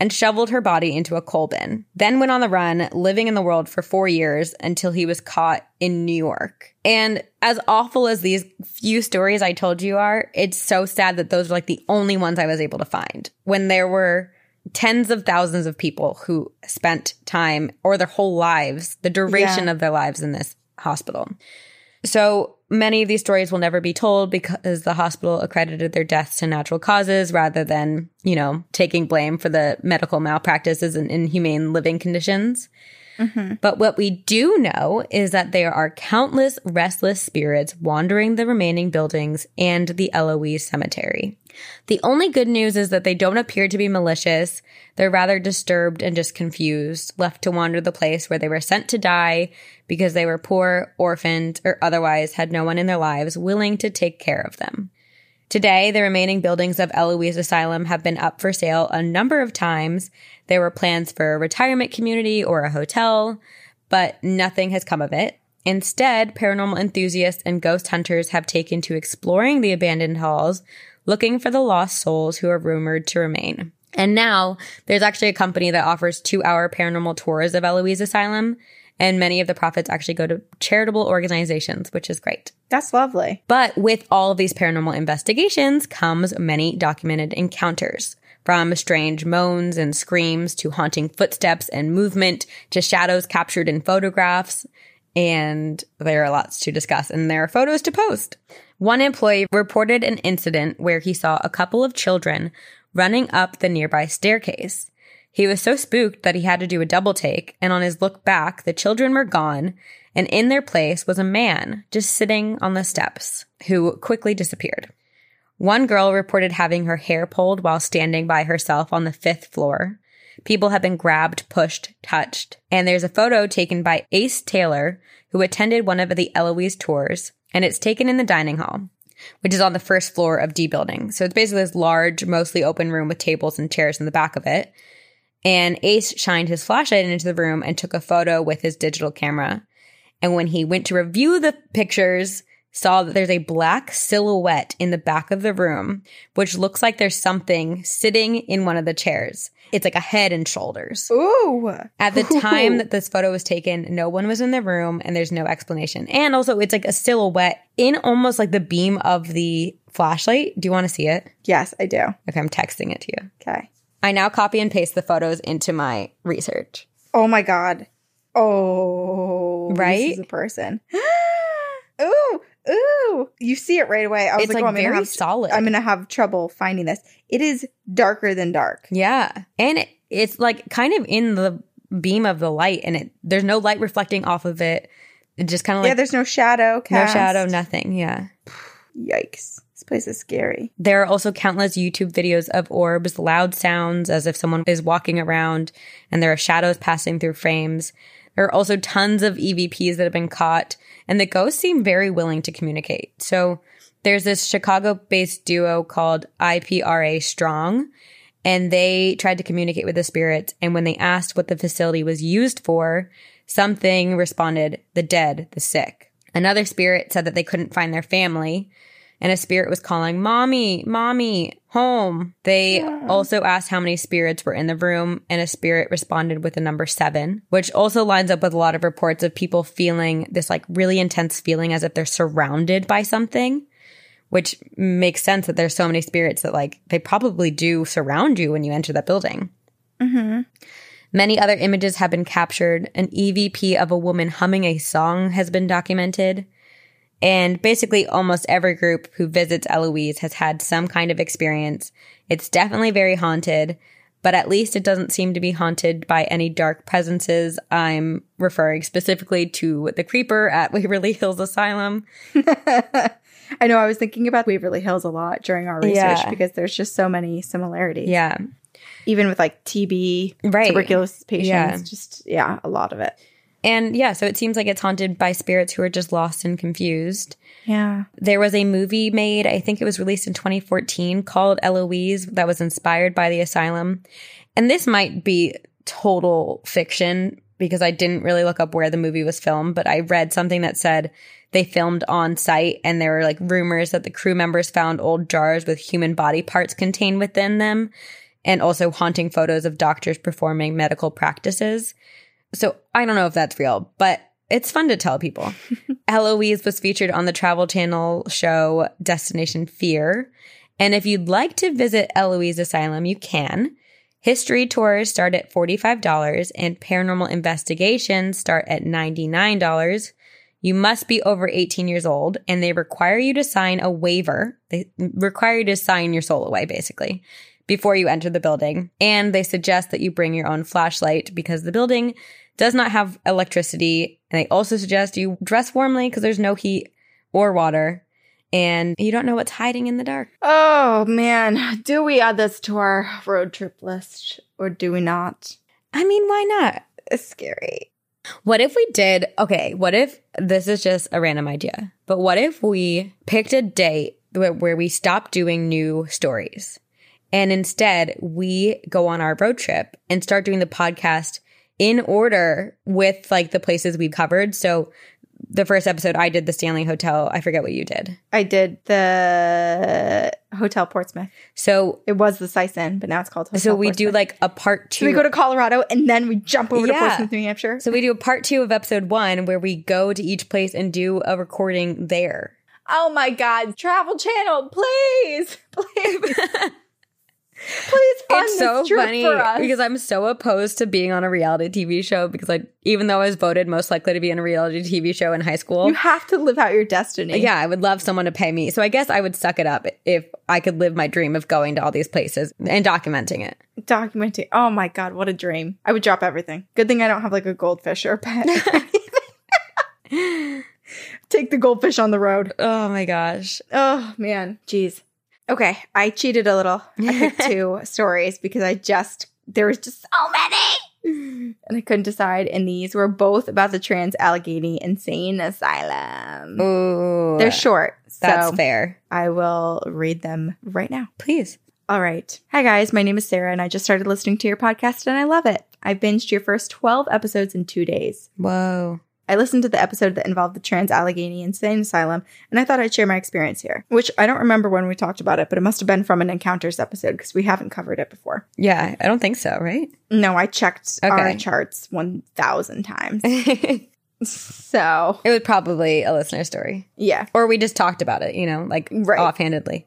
and shoveled her body into a coal bin. Then went on the run, living in the world for four years until he was caught in New York. And as awful as these few stories I told you are, it's so sad that those are like the only ones I was able to find when there were tens of thousands of people who spent time or their whole lives, the duration Yeah. of their lives in this hospital. So many of these stories will never be told because the hospital accredited their deaths to natural causes rather than, you know, taking blame for the medical malpractices and inhumane living conditions. Mm-hmm. But what we do know is that there are countless restless spirits wandering the remaining buildings and the Eloise Cemetery. The only good news is that they don't appear to be malicious. They're rather disturbed and just confused, left to wander the place where they were sent to die because they were poor, orphaned, or otherwise had no one in their lives willing to take care of them. Today, the remaining buildings of Eloise Asylum have been up for sale a number of times. There were plans for a retirement community or a hotel, but nothing has come of it. Instead, paranormal enthusiasts and ghost hunters have taken to exploring the abandoned halls, looking for the lost souls who are rumored to remain. And now, there's actually a company that offers two hour paranormal tours of Eloise Asylum, and many of the profits actually go to charitable organizations, which is great. That's lovely. But with all of these paranormal investigations comes many documented encounters. From strange moans and screams to haunting footsteps and movement to shadows captured in photographs. And there are lots to discuss and there are photos to post. One employee reported an incident where he saw a couple of children running up the nearby staircase. He was so spooked that he had to do a double take, and on his look back, the children were gone, and in their place was a man just sitting on the steps who quickly disappeared. One girl reported having her hair pulled while standing by herself on the fifth floor. People have been grabbed, pushed, touched. And there's a photo taken by Ace Taylor, who attended one of the Eloise tours, and it's taken in the dining hall, which is on the first floor of D building. So it's basically this large, mostly open room with tables and chairs in the back of it. And Ace shined his flashlight into the room and took a photo with his digital camera. And when he went to review the pictures, saw that there's a black silhouette in the back of the room, which looks like there's something sitting in one of the chairs. It's like a head and shoulders. Ooh. At the time that this photo was taken, no one was in the room and there's no explanation. And also, it's like a silhouette in almost like the beam of the flashlight. Do you want to see it? Yes, I do. Okay, I'm texting it to you. Okay. I now copy and paste the photos into my research. Oh my god. Oh, Right? This is a person. ooh, ooh! You see it right away. I was It's, like, like, oh, I'm gonna very have solid. I'm gonna have trouble finding this. It is darker than dark. Yeah. And it, it's like kind of in the beam of the light and it there's no light reflecting off of it. It just kind of yeah, there's no shadow. no shadow, nothing. Yeah. Yikes. This place is scary. There are also countless YouTube videos of orbs, loud sounds as if someone is walking around, and there are shadows passing through frames. There are also tons of EVPs that have been caught, and the ghosts seem very willing to communicate. So there's this Chicago based duo called IPRA Strong, and they tried to communicate with the spirits. And when they asked what the facility was used for, something responded, the dead, the sick. Another spirit said that they couldn't find their family, and a spirit was calling, Mommy, Mommy, home. They yeah. also asked how many spirits were in the room, and a spirit responded with the number seven, which also lines up with a lot of reports of people feeling this like really intense feeling as if they're surrounded by something which makes sense that there's so many spirits that like they probably do surround you when you enter that building. Mm-hmm. Many other images have been captured. An EVP of a woman humming a song has been documented. And basically, almost every group who visits Eloise has had some kind of experience. It's definitely very haunted, but at least it doesn't seem to be haunted by any dark presences. I'm referring specifically to the creeper at Waverly Hills Asylum. I know I was thinking about Waverly Hills a lot during our research yeah. because there's just so many similarities. Yeah. Even with like TB, right. tuberculosis patients, yeah. just, yeah, a lot of it. And yeah, so it seems like it's haunted by spirits who are just lost and confused. Yeah. There was a movie made, I think it was released in 2014 called Eloise that was inspired by the asylum. And this might be total fiction because I didn't really look up where the movie was filmed, but I read something that said they filmed on site and there were like rumors that the crew members found old jars with human body parts contained within them and also haunting photos of doctors performing medical practices. So I don't know if that's real, but it's fun to tell people. Eloise was featured on the Travel Channel show Destination Fear. And if you'd like to visit Eloise Asylum, you can. History tours start at $45 and paranormal investigations start at $99. You must be over 18 years old and they require you to sign a waiver. They require you to sign your soul away, basically, before you enter the building. And they suggest that you bring your own flashlight because the building does not have electricity. And they also suggest you dress warmly because there's no heat or water and you don't know what's hiding in the dark. Oh man, do we add this to our road trip list or do we not? I mean, why not? It's scary. What if we did? Okay, what if this is just a random idea, but what if we picked a date where we stop doing new stories and instead we go on our road trip and start doing the podcast in order with like the places we've covered. So the first episode I did the Stanley Hotel. I forget what you did. I did the Hotel Portsmouth. So it was the Inn, but now it's called Hotel So we Portsmouth. do like a part two. So we go to Colorado and then we jump over yeah. to Portsmouth, New Hampshire. So we do a part two of episode one where we go to each place and do a recording there. Oh my God. Travel Channel, please. Please. Please fund it's so funny because I'm so opposed to being on a reality TV show because I even though I was voted most likely to be in a reality TV show in high school. You have to live out your destiny. Yeah, I would love someone to pay me. So I guess I would suck it up if I could live my dream of going to all these places and documenting it. Documenting. Oh my god, what a dream. I would drop everything. Good thing I don't have like a goldfish or a pet. Take the goldfish on the road. Oh my gosh. Oh man. Jeez. Okay, I cheated a little. I picked two stories because I just there was just so many, and I couldn't decide. And these were both about the Trans Allegheny Insane Asylum. Ooh, they're short. That's so fair. I will read them right now, please. All right. Hi guys, my name is Sarah, and I just started listening to your podcast, and I love it. I binged your first twelve episodes in two days. Whoa. I listened to the episode that involved the Trans Allegheny Insane Asylum, and I thought I'd share my experience here, which I don't remember when we talked about it, but it must have been from an Encounters episode because we haven't covered it before. Yeah, I don't think so, right? No, I checked okay. our charts 1,000 times. so it was probably a listener story. Yeah. Or we just talked about it, you know, like right. offhandedly.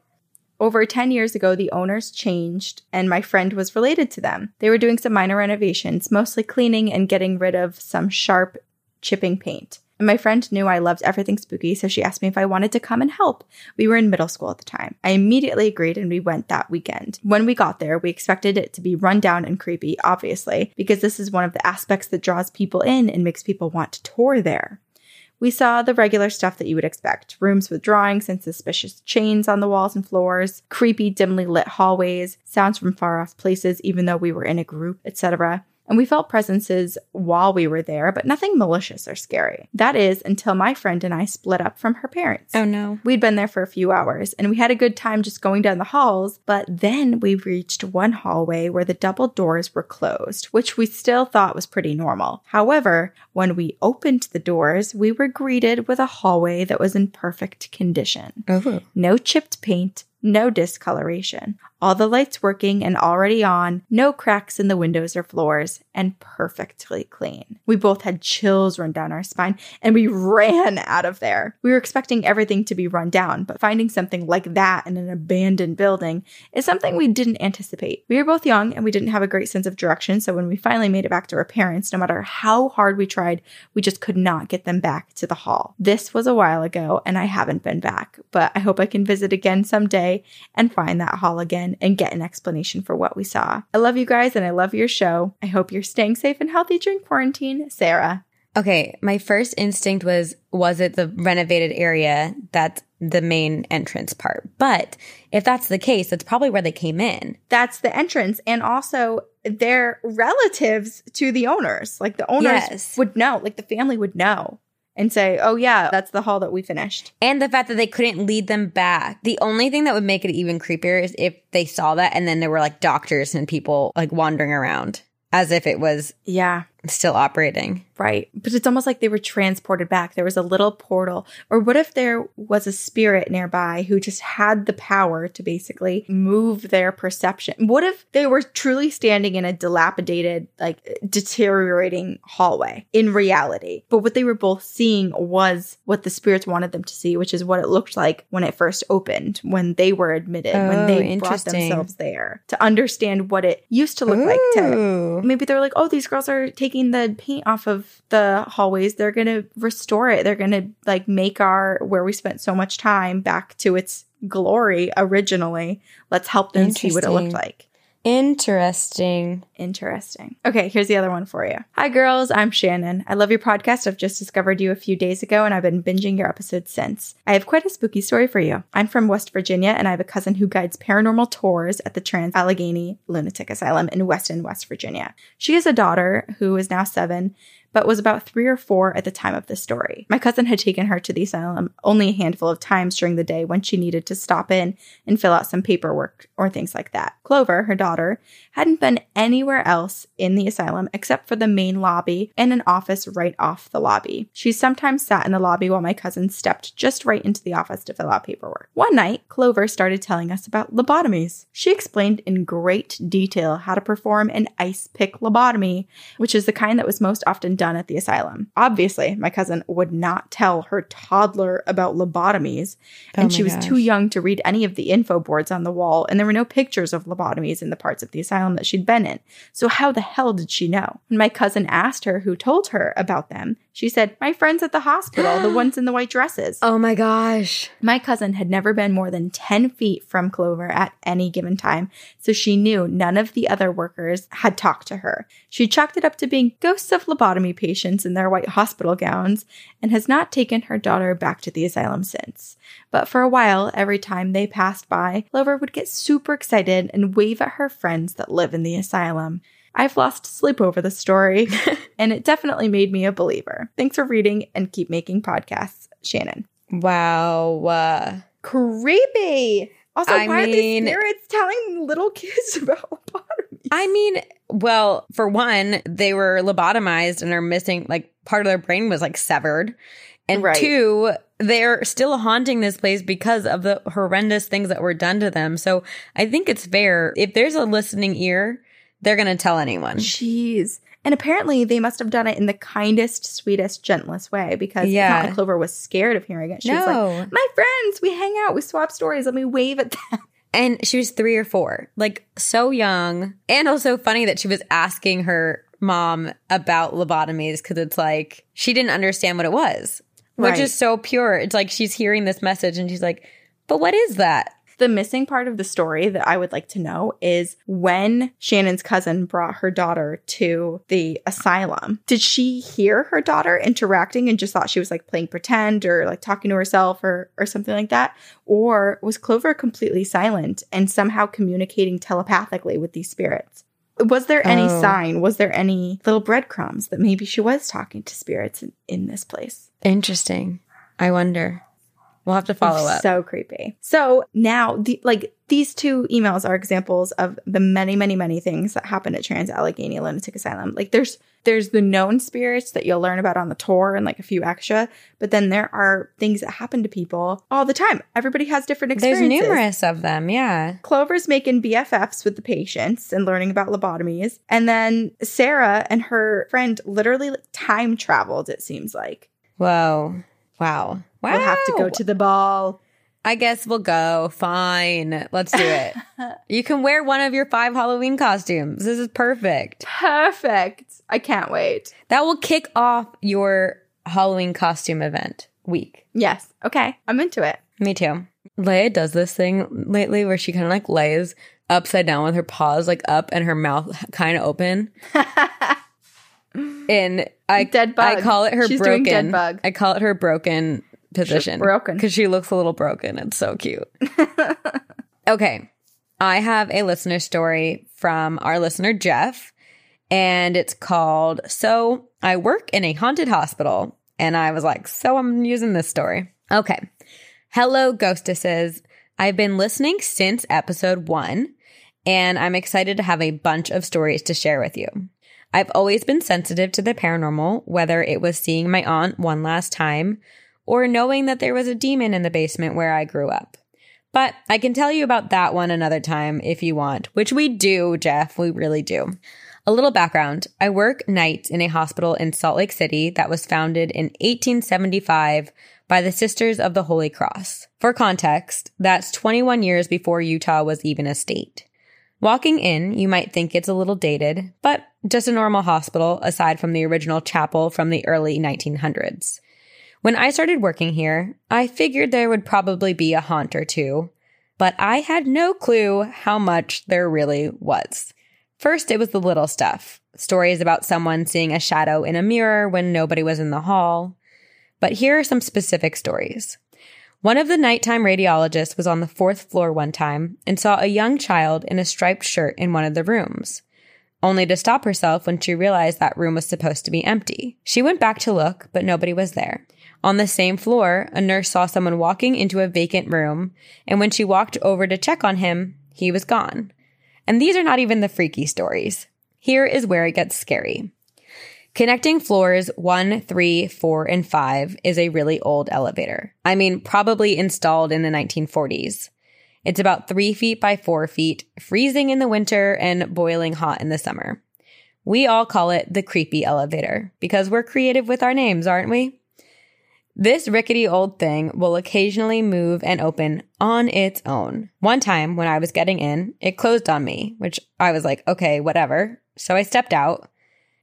Over 10 years ago, the owners changed, and my friend was related to them. They were doing some minor renovations, mostly cleaning and getting rid of some sharp chipping paint. And my friend knew I loved everything spooky, so she asked me if I wanted to come and help. We were in middle school at the time. I immediately agreed and we went that weekend. When we got there, we expected it to be run down and creepy, obviously, because this is one of the aspects that draws people in and makes people want to tour there. We saw the regular stuff that you would expect rooms with drawings and suspicious chains on the walls and floors, creepy, dimly lit hallways, sounds from far off places, even though we were in a group, etc and we felt presences while we were there, but nothing malicious or scary. That is until my friend and I split up from her parents. Oh no. We'd been there for a few hours and we had a good time just going down the halls, but then we reached one hallway where the double doors were closed, which we still thought was pretty normal. However, when we opened the doors, we were greeted with a hallway that was in perfect condition. Oh. No chipped paint, no discoloration. All the lights working and already on, no cracks in the windows or floors, and perfectly clean. We both had chills run down our spine and we ran out of there. We were expecting everything to be run down, but finding something like that in an abandoned building is something we didn't anticipate. We were both young and we didn't have a great sense of direction, so when we finally made it back to our parents, no matter how hard we tried, we just could not get them back to the hall. This was a while ago and I haven't been back, but I hope I can visit again someday and find that hall again and get an explanation for what we saw. I love you guys and I love your show. I hope you're staying safe and healthy during quarantine. Sarah. Okay, my first instinct was was it the renovated area that's the main entrance part? But if that's the case, that's probably where they came in. That's the entrance and also they're relatives to the owners. Like the owners Yes. would know, like the family would know and say, "Oh yeah, that's the hall that we finished." And the fact that they couldn't lead them back. The only thing that would make it even creepier is if they saw that and then there were like doctors and people like wandering around as if it was Yeah. Still operating. Right. But it's almost like they were transported back. There was a little portal. Or what if there was a spirit nearby who just had the power to basically move their perception? What if they were truly standing in a dilapidated, like deteriorating hallway in reality? But what they were both seeing was what the spirits wanted them to see, which is what it looked like when it first opened, when they were admitted, when Oh, they brought themselves there to understand what it used to look like to maybe they were like, oh, these girls are taking the paint off of the hallways. They're going to restore it. They're going to like make our, where we spent so much time back to its glory originally. Let's help them see what it looked like. Interesting. Interesting. Okay, here's the other one for you. Hi, girls. I'm Shannon. I love your podcast. I've just discovered you a few days ago and I've been binging your episodes since. I have quite a spooky story for you. I'm from West Virginia and I have a cousin who guides paranormal tours at the Trans Allegheny Lunatic Asylum in Weston, West Virginia. She has a daughter who is now seven but was about three or four at the time of this story. My cousin had taken her to the asylum only a handful of times during the day when she needed to stop in and fill out some paperwork or things like that. Clover, her daughter, hadn't been anywhere else in the asylum except for the main lobby and an office right off the lobby. She sometimes sat in the lobby while my cousin stepped just right into the office to fill out paperwork. One night, Clover started telling us about lobotomies. She explained in great detail how to perform an ice pick lobotomy, which is the kind that was most often done at the asylum. Obviously, my cousin would not tell her toddler about lobotomies, oh and Oh she was gosh. too young to read any of the info boards on the wall, and there were no pictures of lobotomies in the parts of the asylum that she'd been in. So, how the hell did she know? When my cousin asked her who told her about them, she said, My friends at the hospital, the ones in the white dresses. Oh my gosh. My cousin had never been more than 10 feet from Clover at any given time, so she knew none of the other workers had talked to her. She chalked it up to being ghosts of lobotomy patients in their white hospital gowns and has not taken her daughter back to the asylum since. But for a while, every time they passed by, Clover would get super excited and wave at her friends that live in the asylum. I've lost sleep over the story, and it definitely made me a believer. Thanks for reading and keep making podcasts, Shannon Wow. Uh, creepy. Also, I why are mean- these spirits telling little kids about lobotomy? I mean, well, for one, they were lobotomized and are missing like part of their brain was like severed. And Right. two, they're still haunting this place because of the horrendous things that were done to them. So I think it's fair. If there's a listening ear, they're going to tell anyone. Jeez. And apparently, they must have done it in the kindest, sweetest, gentlest way because Yeah. Clover was scared of hearing it. She was like, My friends, we hang out, we swap stories, let me wave at them. And she was three or four, like so young. And also funny that she was asking her mom about lobotomies because it's like she didn't understand what it was, which is so pure. It's like she's hearing this message and she's like, but what is that? The missing part of the story that I would like to know is when Shannon's cousin brought her daughter to the asylum, did she hear her daughter interacting and just thought she was like playing pretend or like talking to herself or, or something like that? Or was Clover completely silent and somehow communicating telepathically with these spirits? Was there any Oh. sign? Was there any little breadcrumbs that maybe she was talking to spirits in, in this place? Interesting. I wonder. We'll have to follow up. So creepy. So now, the, like these two emails are examples of the many, many, many things that happen at Trans Allegheny Lunatic Asylum. Like there's there's the known spirits that you'll learn about on the tour and like a few extra, but then there are things that happen to people all the time. Everybody has different experiences. There's numerous of them. Yeah. Clover's making BFFs with the patients and learning about lobotomies. And then Sarah and her friend literally like, time traveled, it seems like. Whoa. Wow. Wow. We'll have to go to the ball. I guess we'll go. Fine. Let's do it. you can wear one of your five Halloween costumes. This is perfect. Perfect. I can't wait. That will kick off your Halloween costume event week. Yes. Okay. I'm into it. Me too. Leia does this thing lately where she kind of like lays upside down with her paws like up and her mouth kind of open. and I Dead bug. I call it her She's doing broken. dead bug. I call it her broken position. broken. because she looks a little broken. It's so cute. okay, I have a listener story from our listener Jeff, and it's called "So I Work in a Haunted Hospital." And I was like, "So I'm using this story." Okay, hello, ghostesses. I've been listening since episode one, and I'm excited to have a bunch of stories to share with you. I've always been sensitive to the paranormal, whether it was seeing my aunt one last time or knowing that there was a demon in the basement where I grew up. But I can tell you about that one another time if you want, which we do, Jeff. We really do. A little background I work nights in a hospital in Salt Lake City that was founded in 1875 by the Sisters of the Holy Cross. For context, that's 21 years before Utah was even a state. Walking in, you might think it's a little dated, but just a normal hospital aside from the original chapel from the early 1900s. When I started working here, I figured there would probably be a haunt or two, but I had no clue how much there really was. First, it was the little stuff stories about someone seeing a shadow in a mirror when nobody was in the hall. But here are some specific stories. One of the nighttime radiologists was on the fourth floor one time and saw a young child in a striped shirt in one of the rooms, only to stop herself when she realized that room was supposed to be empty. She went back to look, but nobody was there. On the same floor, a nurse saw someone walking into a vacant room, and when she walked over to check on him, he was gone. And these are not even the freaky stories. Here is where it gets scary. Connecting floors one, three, four, and five is a really old elevator. I mean, probably installed in the 1940s. It's about three feet by four feet, freezing in the winter and boiling hot in the summer. We all call it the creepy elevator because we're creative with our names, aren't we? This rickety old thing will occasionally move and open on its own. One time when I was getting in, it closed on me, which I was like, okay, whatever. So I stepped out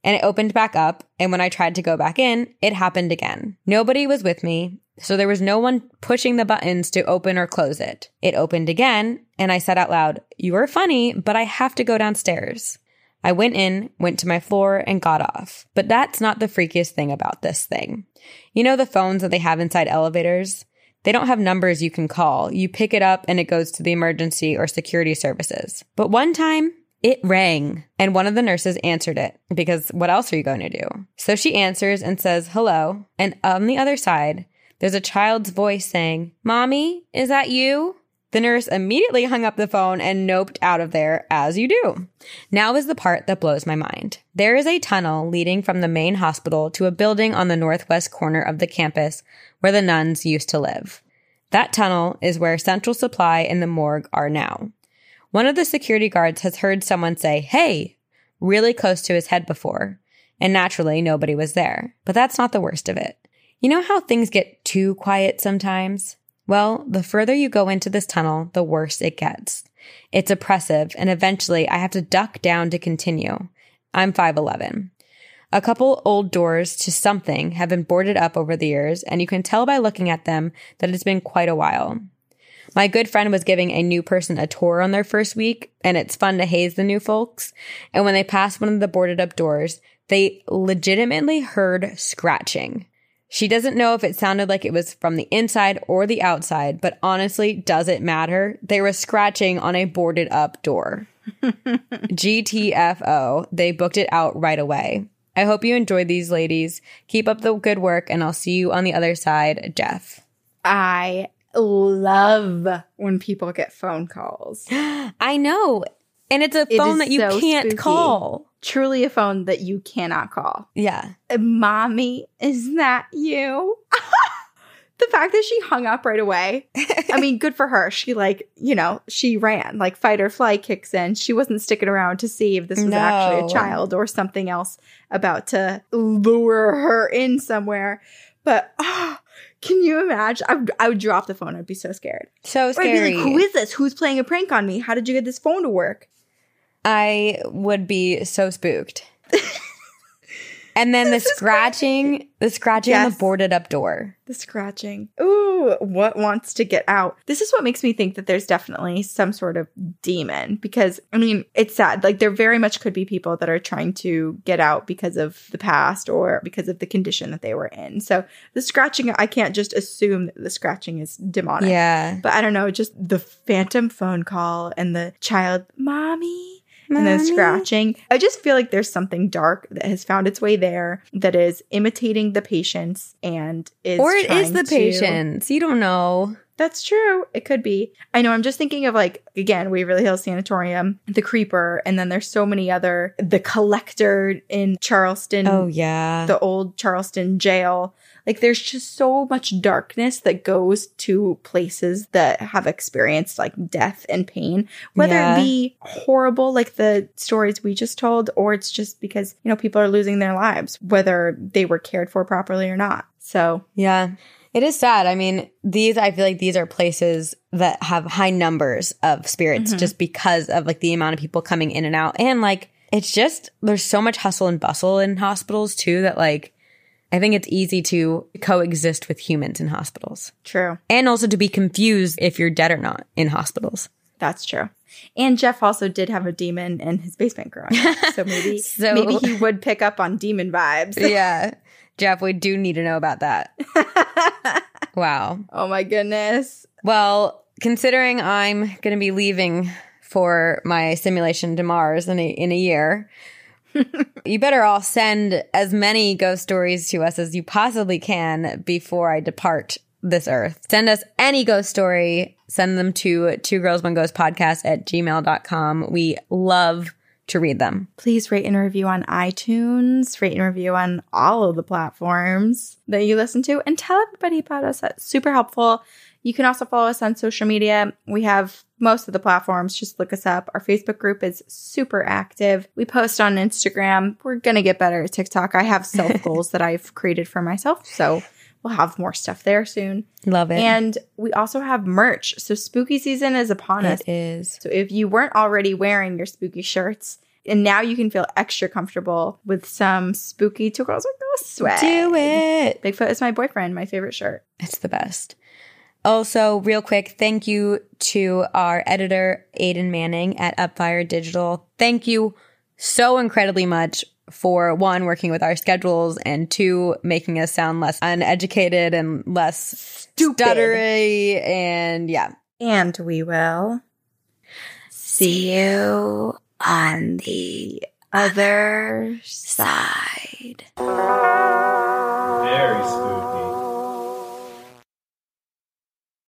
and it opened back up. And when I tried to go back in, it happened again. Nobody was with me, so there was no one pushing the buttons to open or close it. It opened again, and I said out loud, You are funny, but I have to go downstairs. I went in, went to my floor, and got off. But that's not the freakiest thing about this thing. You know the phones that they have inside elevators? They don't have numbers you can call. You pick it up and it goes to the emergency or security services. But one time, it rang and one of the nurses answered it because what else are you going to do? So she answers and says, hello. And on the other side, there's a child's voice saying, Mommy, is that you? The nurse immediately hung up the phone and noped out of there, as you do. Now is the part that blows my mind. There is a tunnel leading from the main hospital to a building on the northwest corner of the campus where the nuns used to live. That tunnel is where Central Supply and the morgue are now. One of the security guards has heard someone say, Hey, really close to his head before. And naturally, nobody was there. But that's not the worst of it. You know how things get too quiet sometimes? Well, the further you go into this tunnel, the worse it gets. It's oppressive, and eventually I have to duck down to continue. I'm 5'11. A couple old doors to something have been boarded up over the years, and you can tell by looking at them that it's been quite a while. My good friend was giving a new person a tour on their first week, and it's fun to haze the new folks. And when they passed one of the boarded up doors, they legitimately heard scratching. She doesn't know if it sounded like it was from the inside or the outside, but honestly, does it matter? They were scratching on a boarded up door. GTFO. They booked it out right away. I hope you enjoyed these ladies. Keep up the good work, and I'll see you on the other side, Jeff. I love when people get phone calls. I know. And it's a It phone that you so can't spooky. call. Truly a phone that you cannot call. Yeah. Mommy, is that you? the fact that she hung up right away. I mean, good for her. She like, you know, she ran. Like fight or flight kicks in. She wasn't sticking around to see if this was actually a child or something else about to lure her in somewhere. But ah, can you imagine? I would, I would drop the phone. I'd be so scared. So Or I'd be scary. like, who is this? Who's playing a prank on me? How did you get this phone to work? I would be so spooked. and then the This is scratching, the scratching on the boarded up door. The scratching. Ooh, what wants to get out? This is what makes me think that there's definitely some sort of demon because, I mean, it's sad. Like, there very much could be people that are trying to get out because of the past or because of the condition that they were in. So, the scratching, I can't just assume that the scratching is demonic. Yeah. But I don't know, just the phantom phone call and the child, mommy, and then scratching. I just feel like there's something dark that has found its way there that is imitating the patients and is Or it is the to- patients. You don't know. That's true. It could be. I know. I'm just thinking of like again, Waverly Hills Sanatorium, the Creeper, and then there's so many other. The Collector in Charleston. Oh, yeah. the old Charleston jail. Like there's just so much darkness that goes to places that have experienced like death and pain, whether Yeah. it be horrible like the stories we just told or it's just because, you know, people are losing their lives whether they were cared for properly or not. So, Yeah. It is sad. I mean, these, I feel like these are places that have high numbers of spirits Mhm. just because of like the amount of people coming in and out. And like, it's just, there's so much hustle and bustle in hospitals too that like, I think it's easy to coexist with humans in hospitals true. and also to be confused if you're dead or not in hospitals. That's true. And Jeff also did have a demon in his basement growing up. So maybe So- maybe he would pick up on demon vibes. yeah. Jeff, we do need to know about that. Wow. oh my goodness. Well, considering I'm going to be leaving for my simulation to Mars in a, in a year, you better all send as many ghost stories to us as you possibly can before I depart this earth. Send us any ghost story. Send them to two girls, one ghost podcast at gmail.com. We love to read them. please rate and review on iTunes, rate and review on all of the platforms that you listen to, and tell everybody about us. That's super helpful. You can also follow us on social media. We have most of the platforms. Just look us up. Our Facebook group is super active. We post on Instagram. We're going to get better at TikTok. I have self goals that I've created for myself. So we'll have more stuff there soon. Love it. And we also have merch. So spooky season is upon us. it is. So if you weren't already wearing your spooky shirts, and now you can feel extra comfortable with some spooky two girls with no sweat. Do it. Bigfoot is my boyfriend, my favorite shirt. It's the best. Also, real quick, thank you to our editor, Aiden Manning at Upfire Digital. Thank you so incredibly much for one, working with our schedules, and two, making us sound less uneducated and less Stupid. stuttery. And yeah. And we will see you on the other side. Very spooky.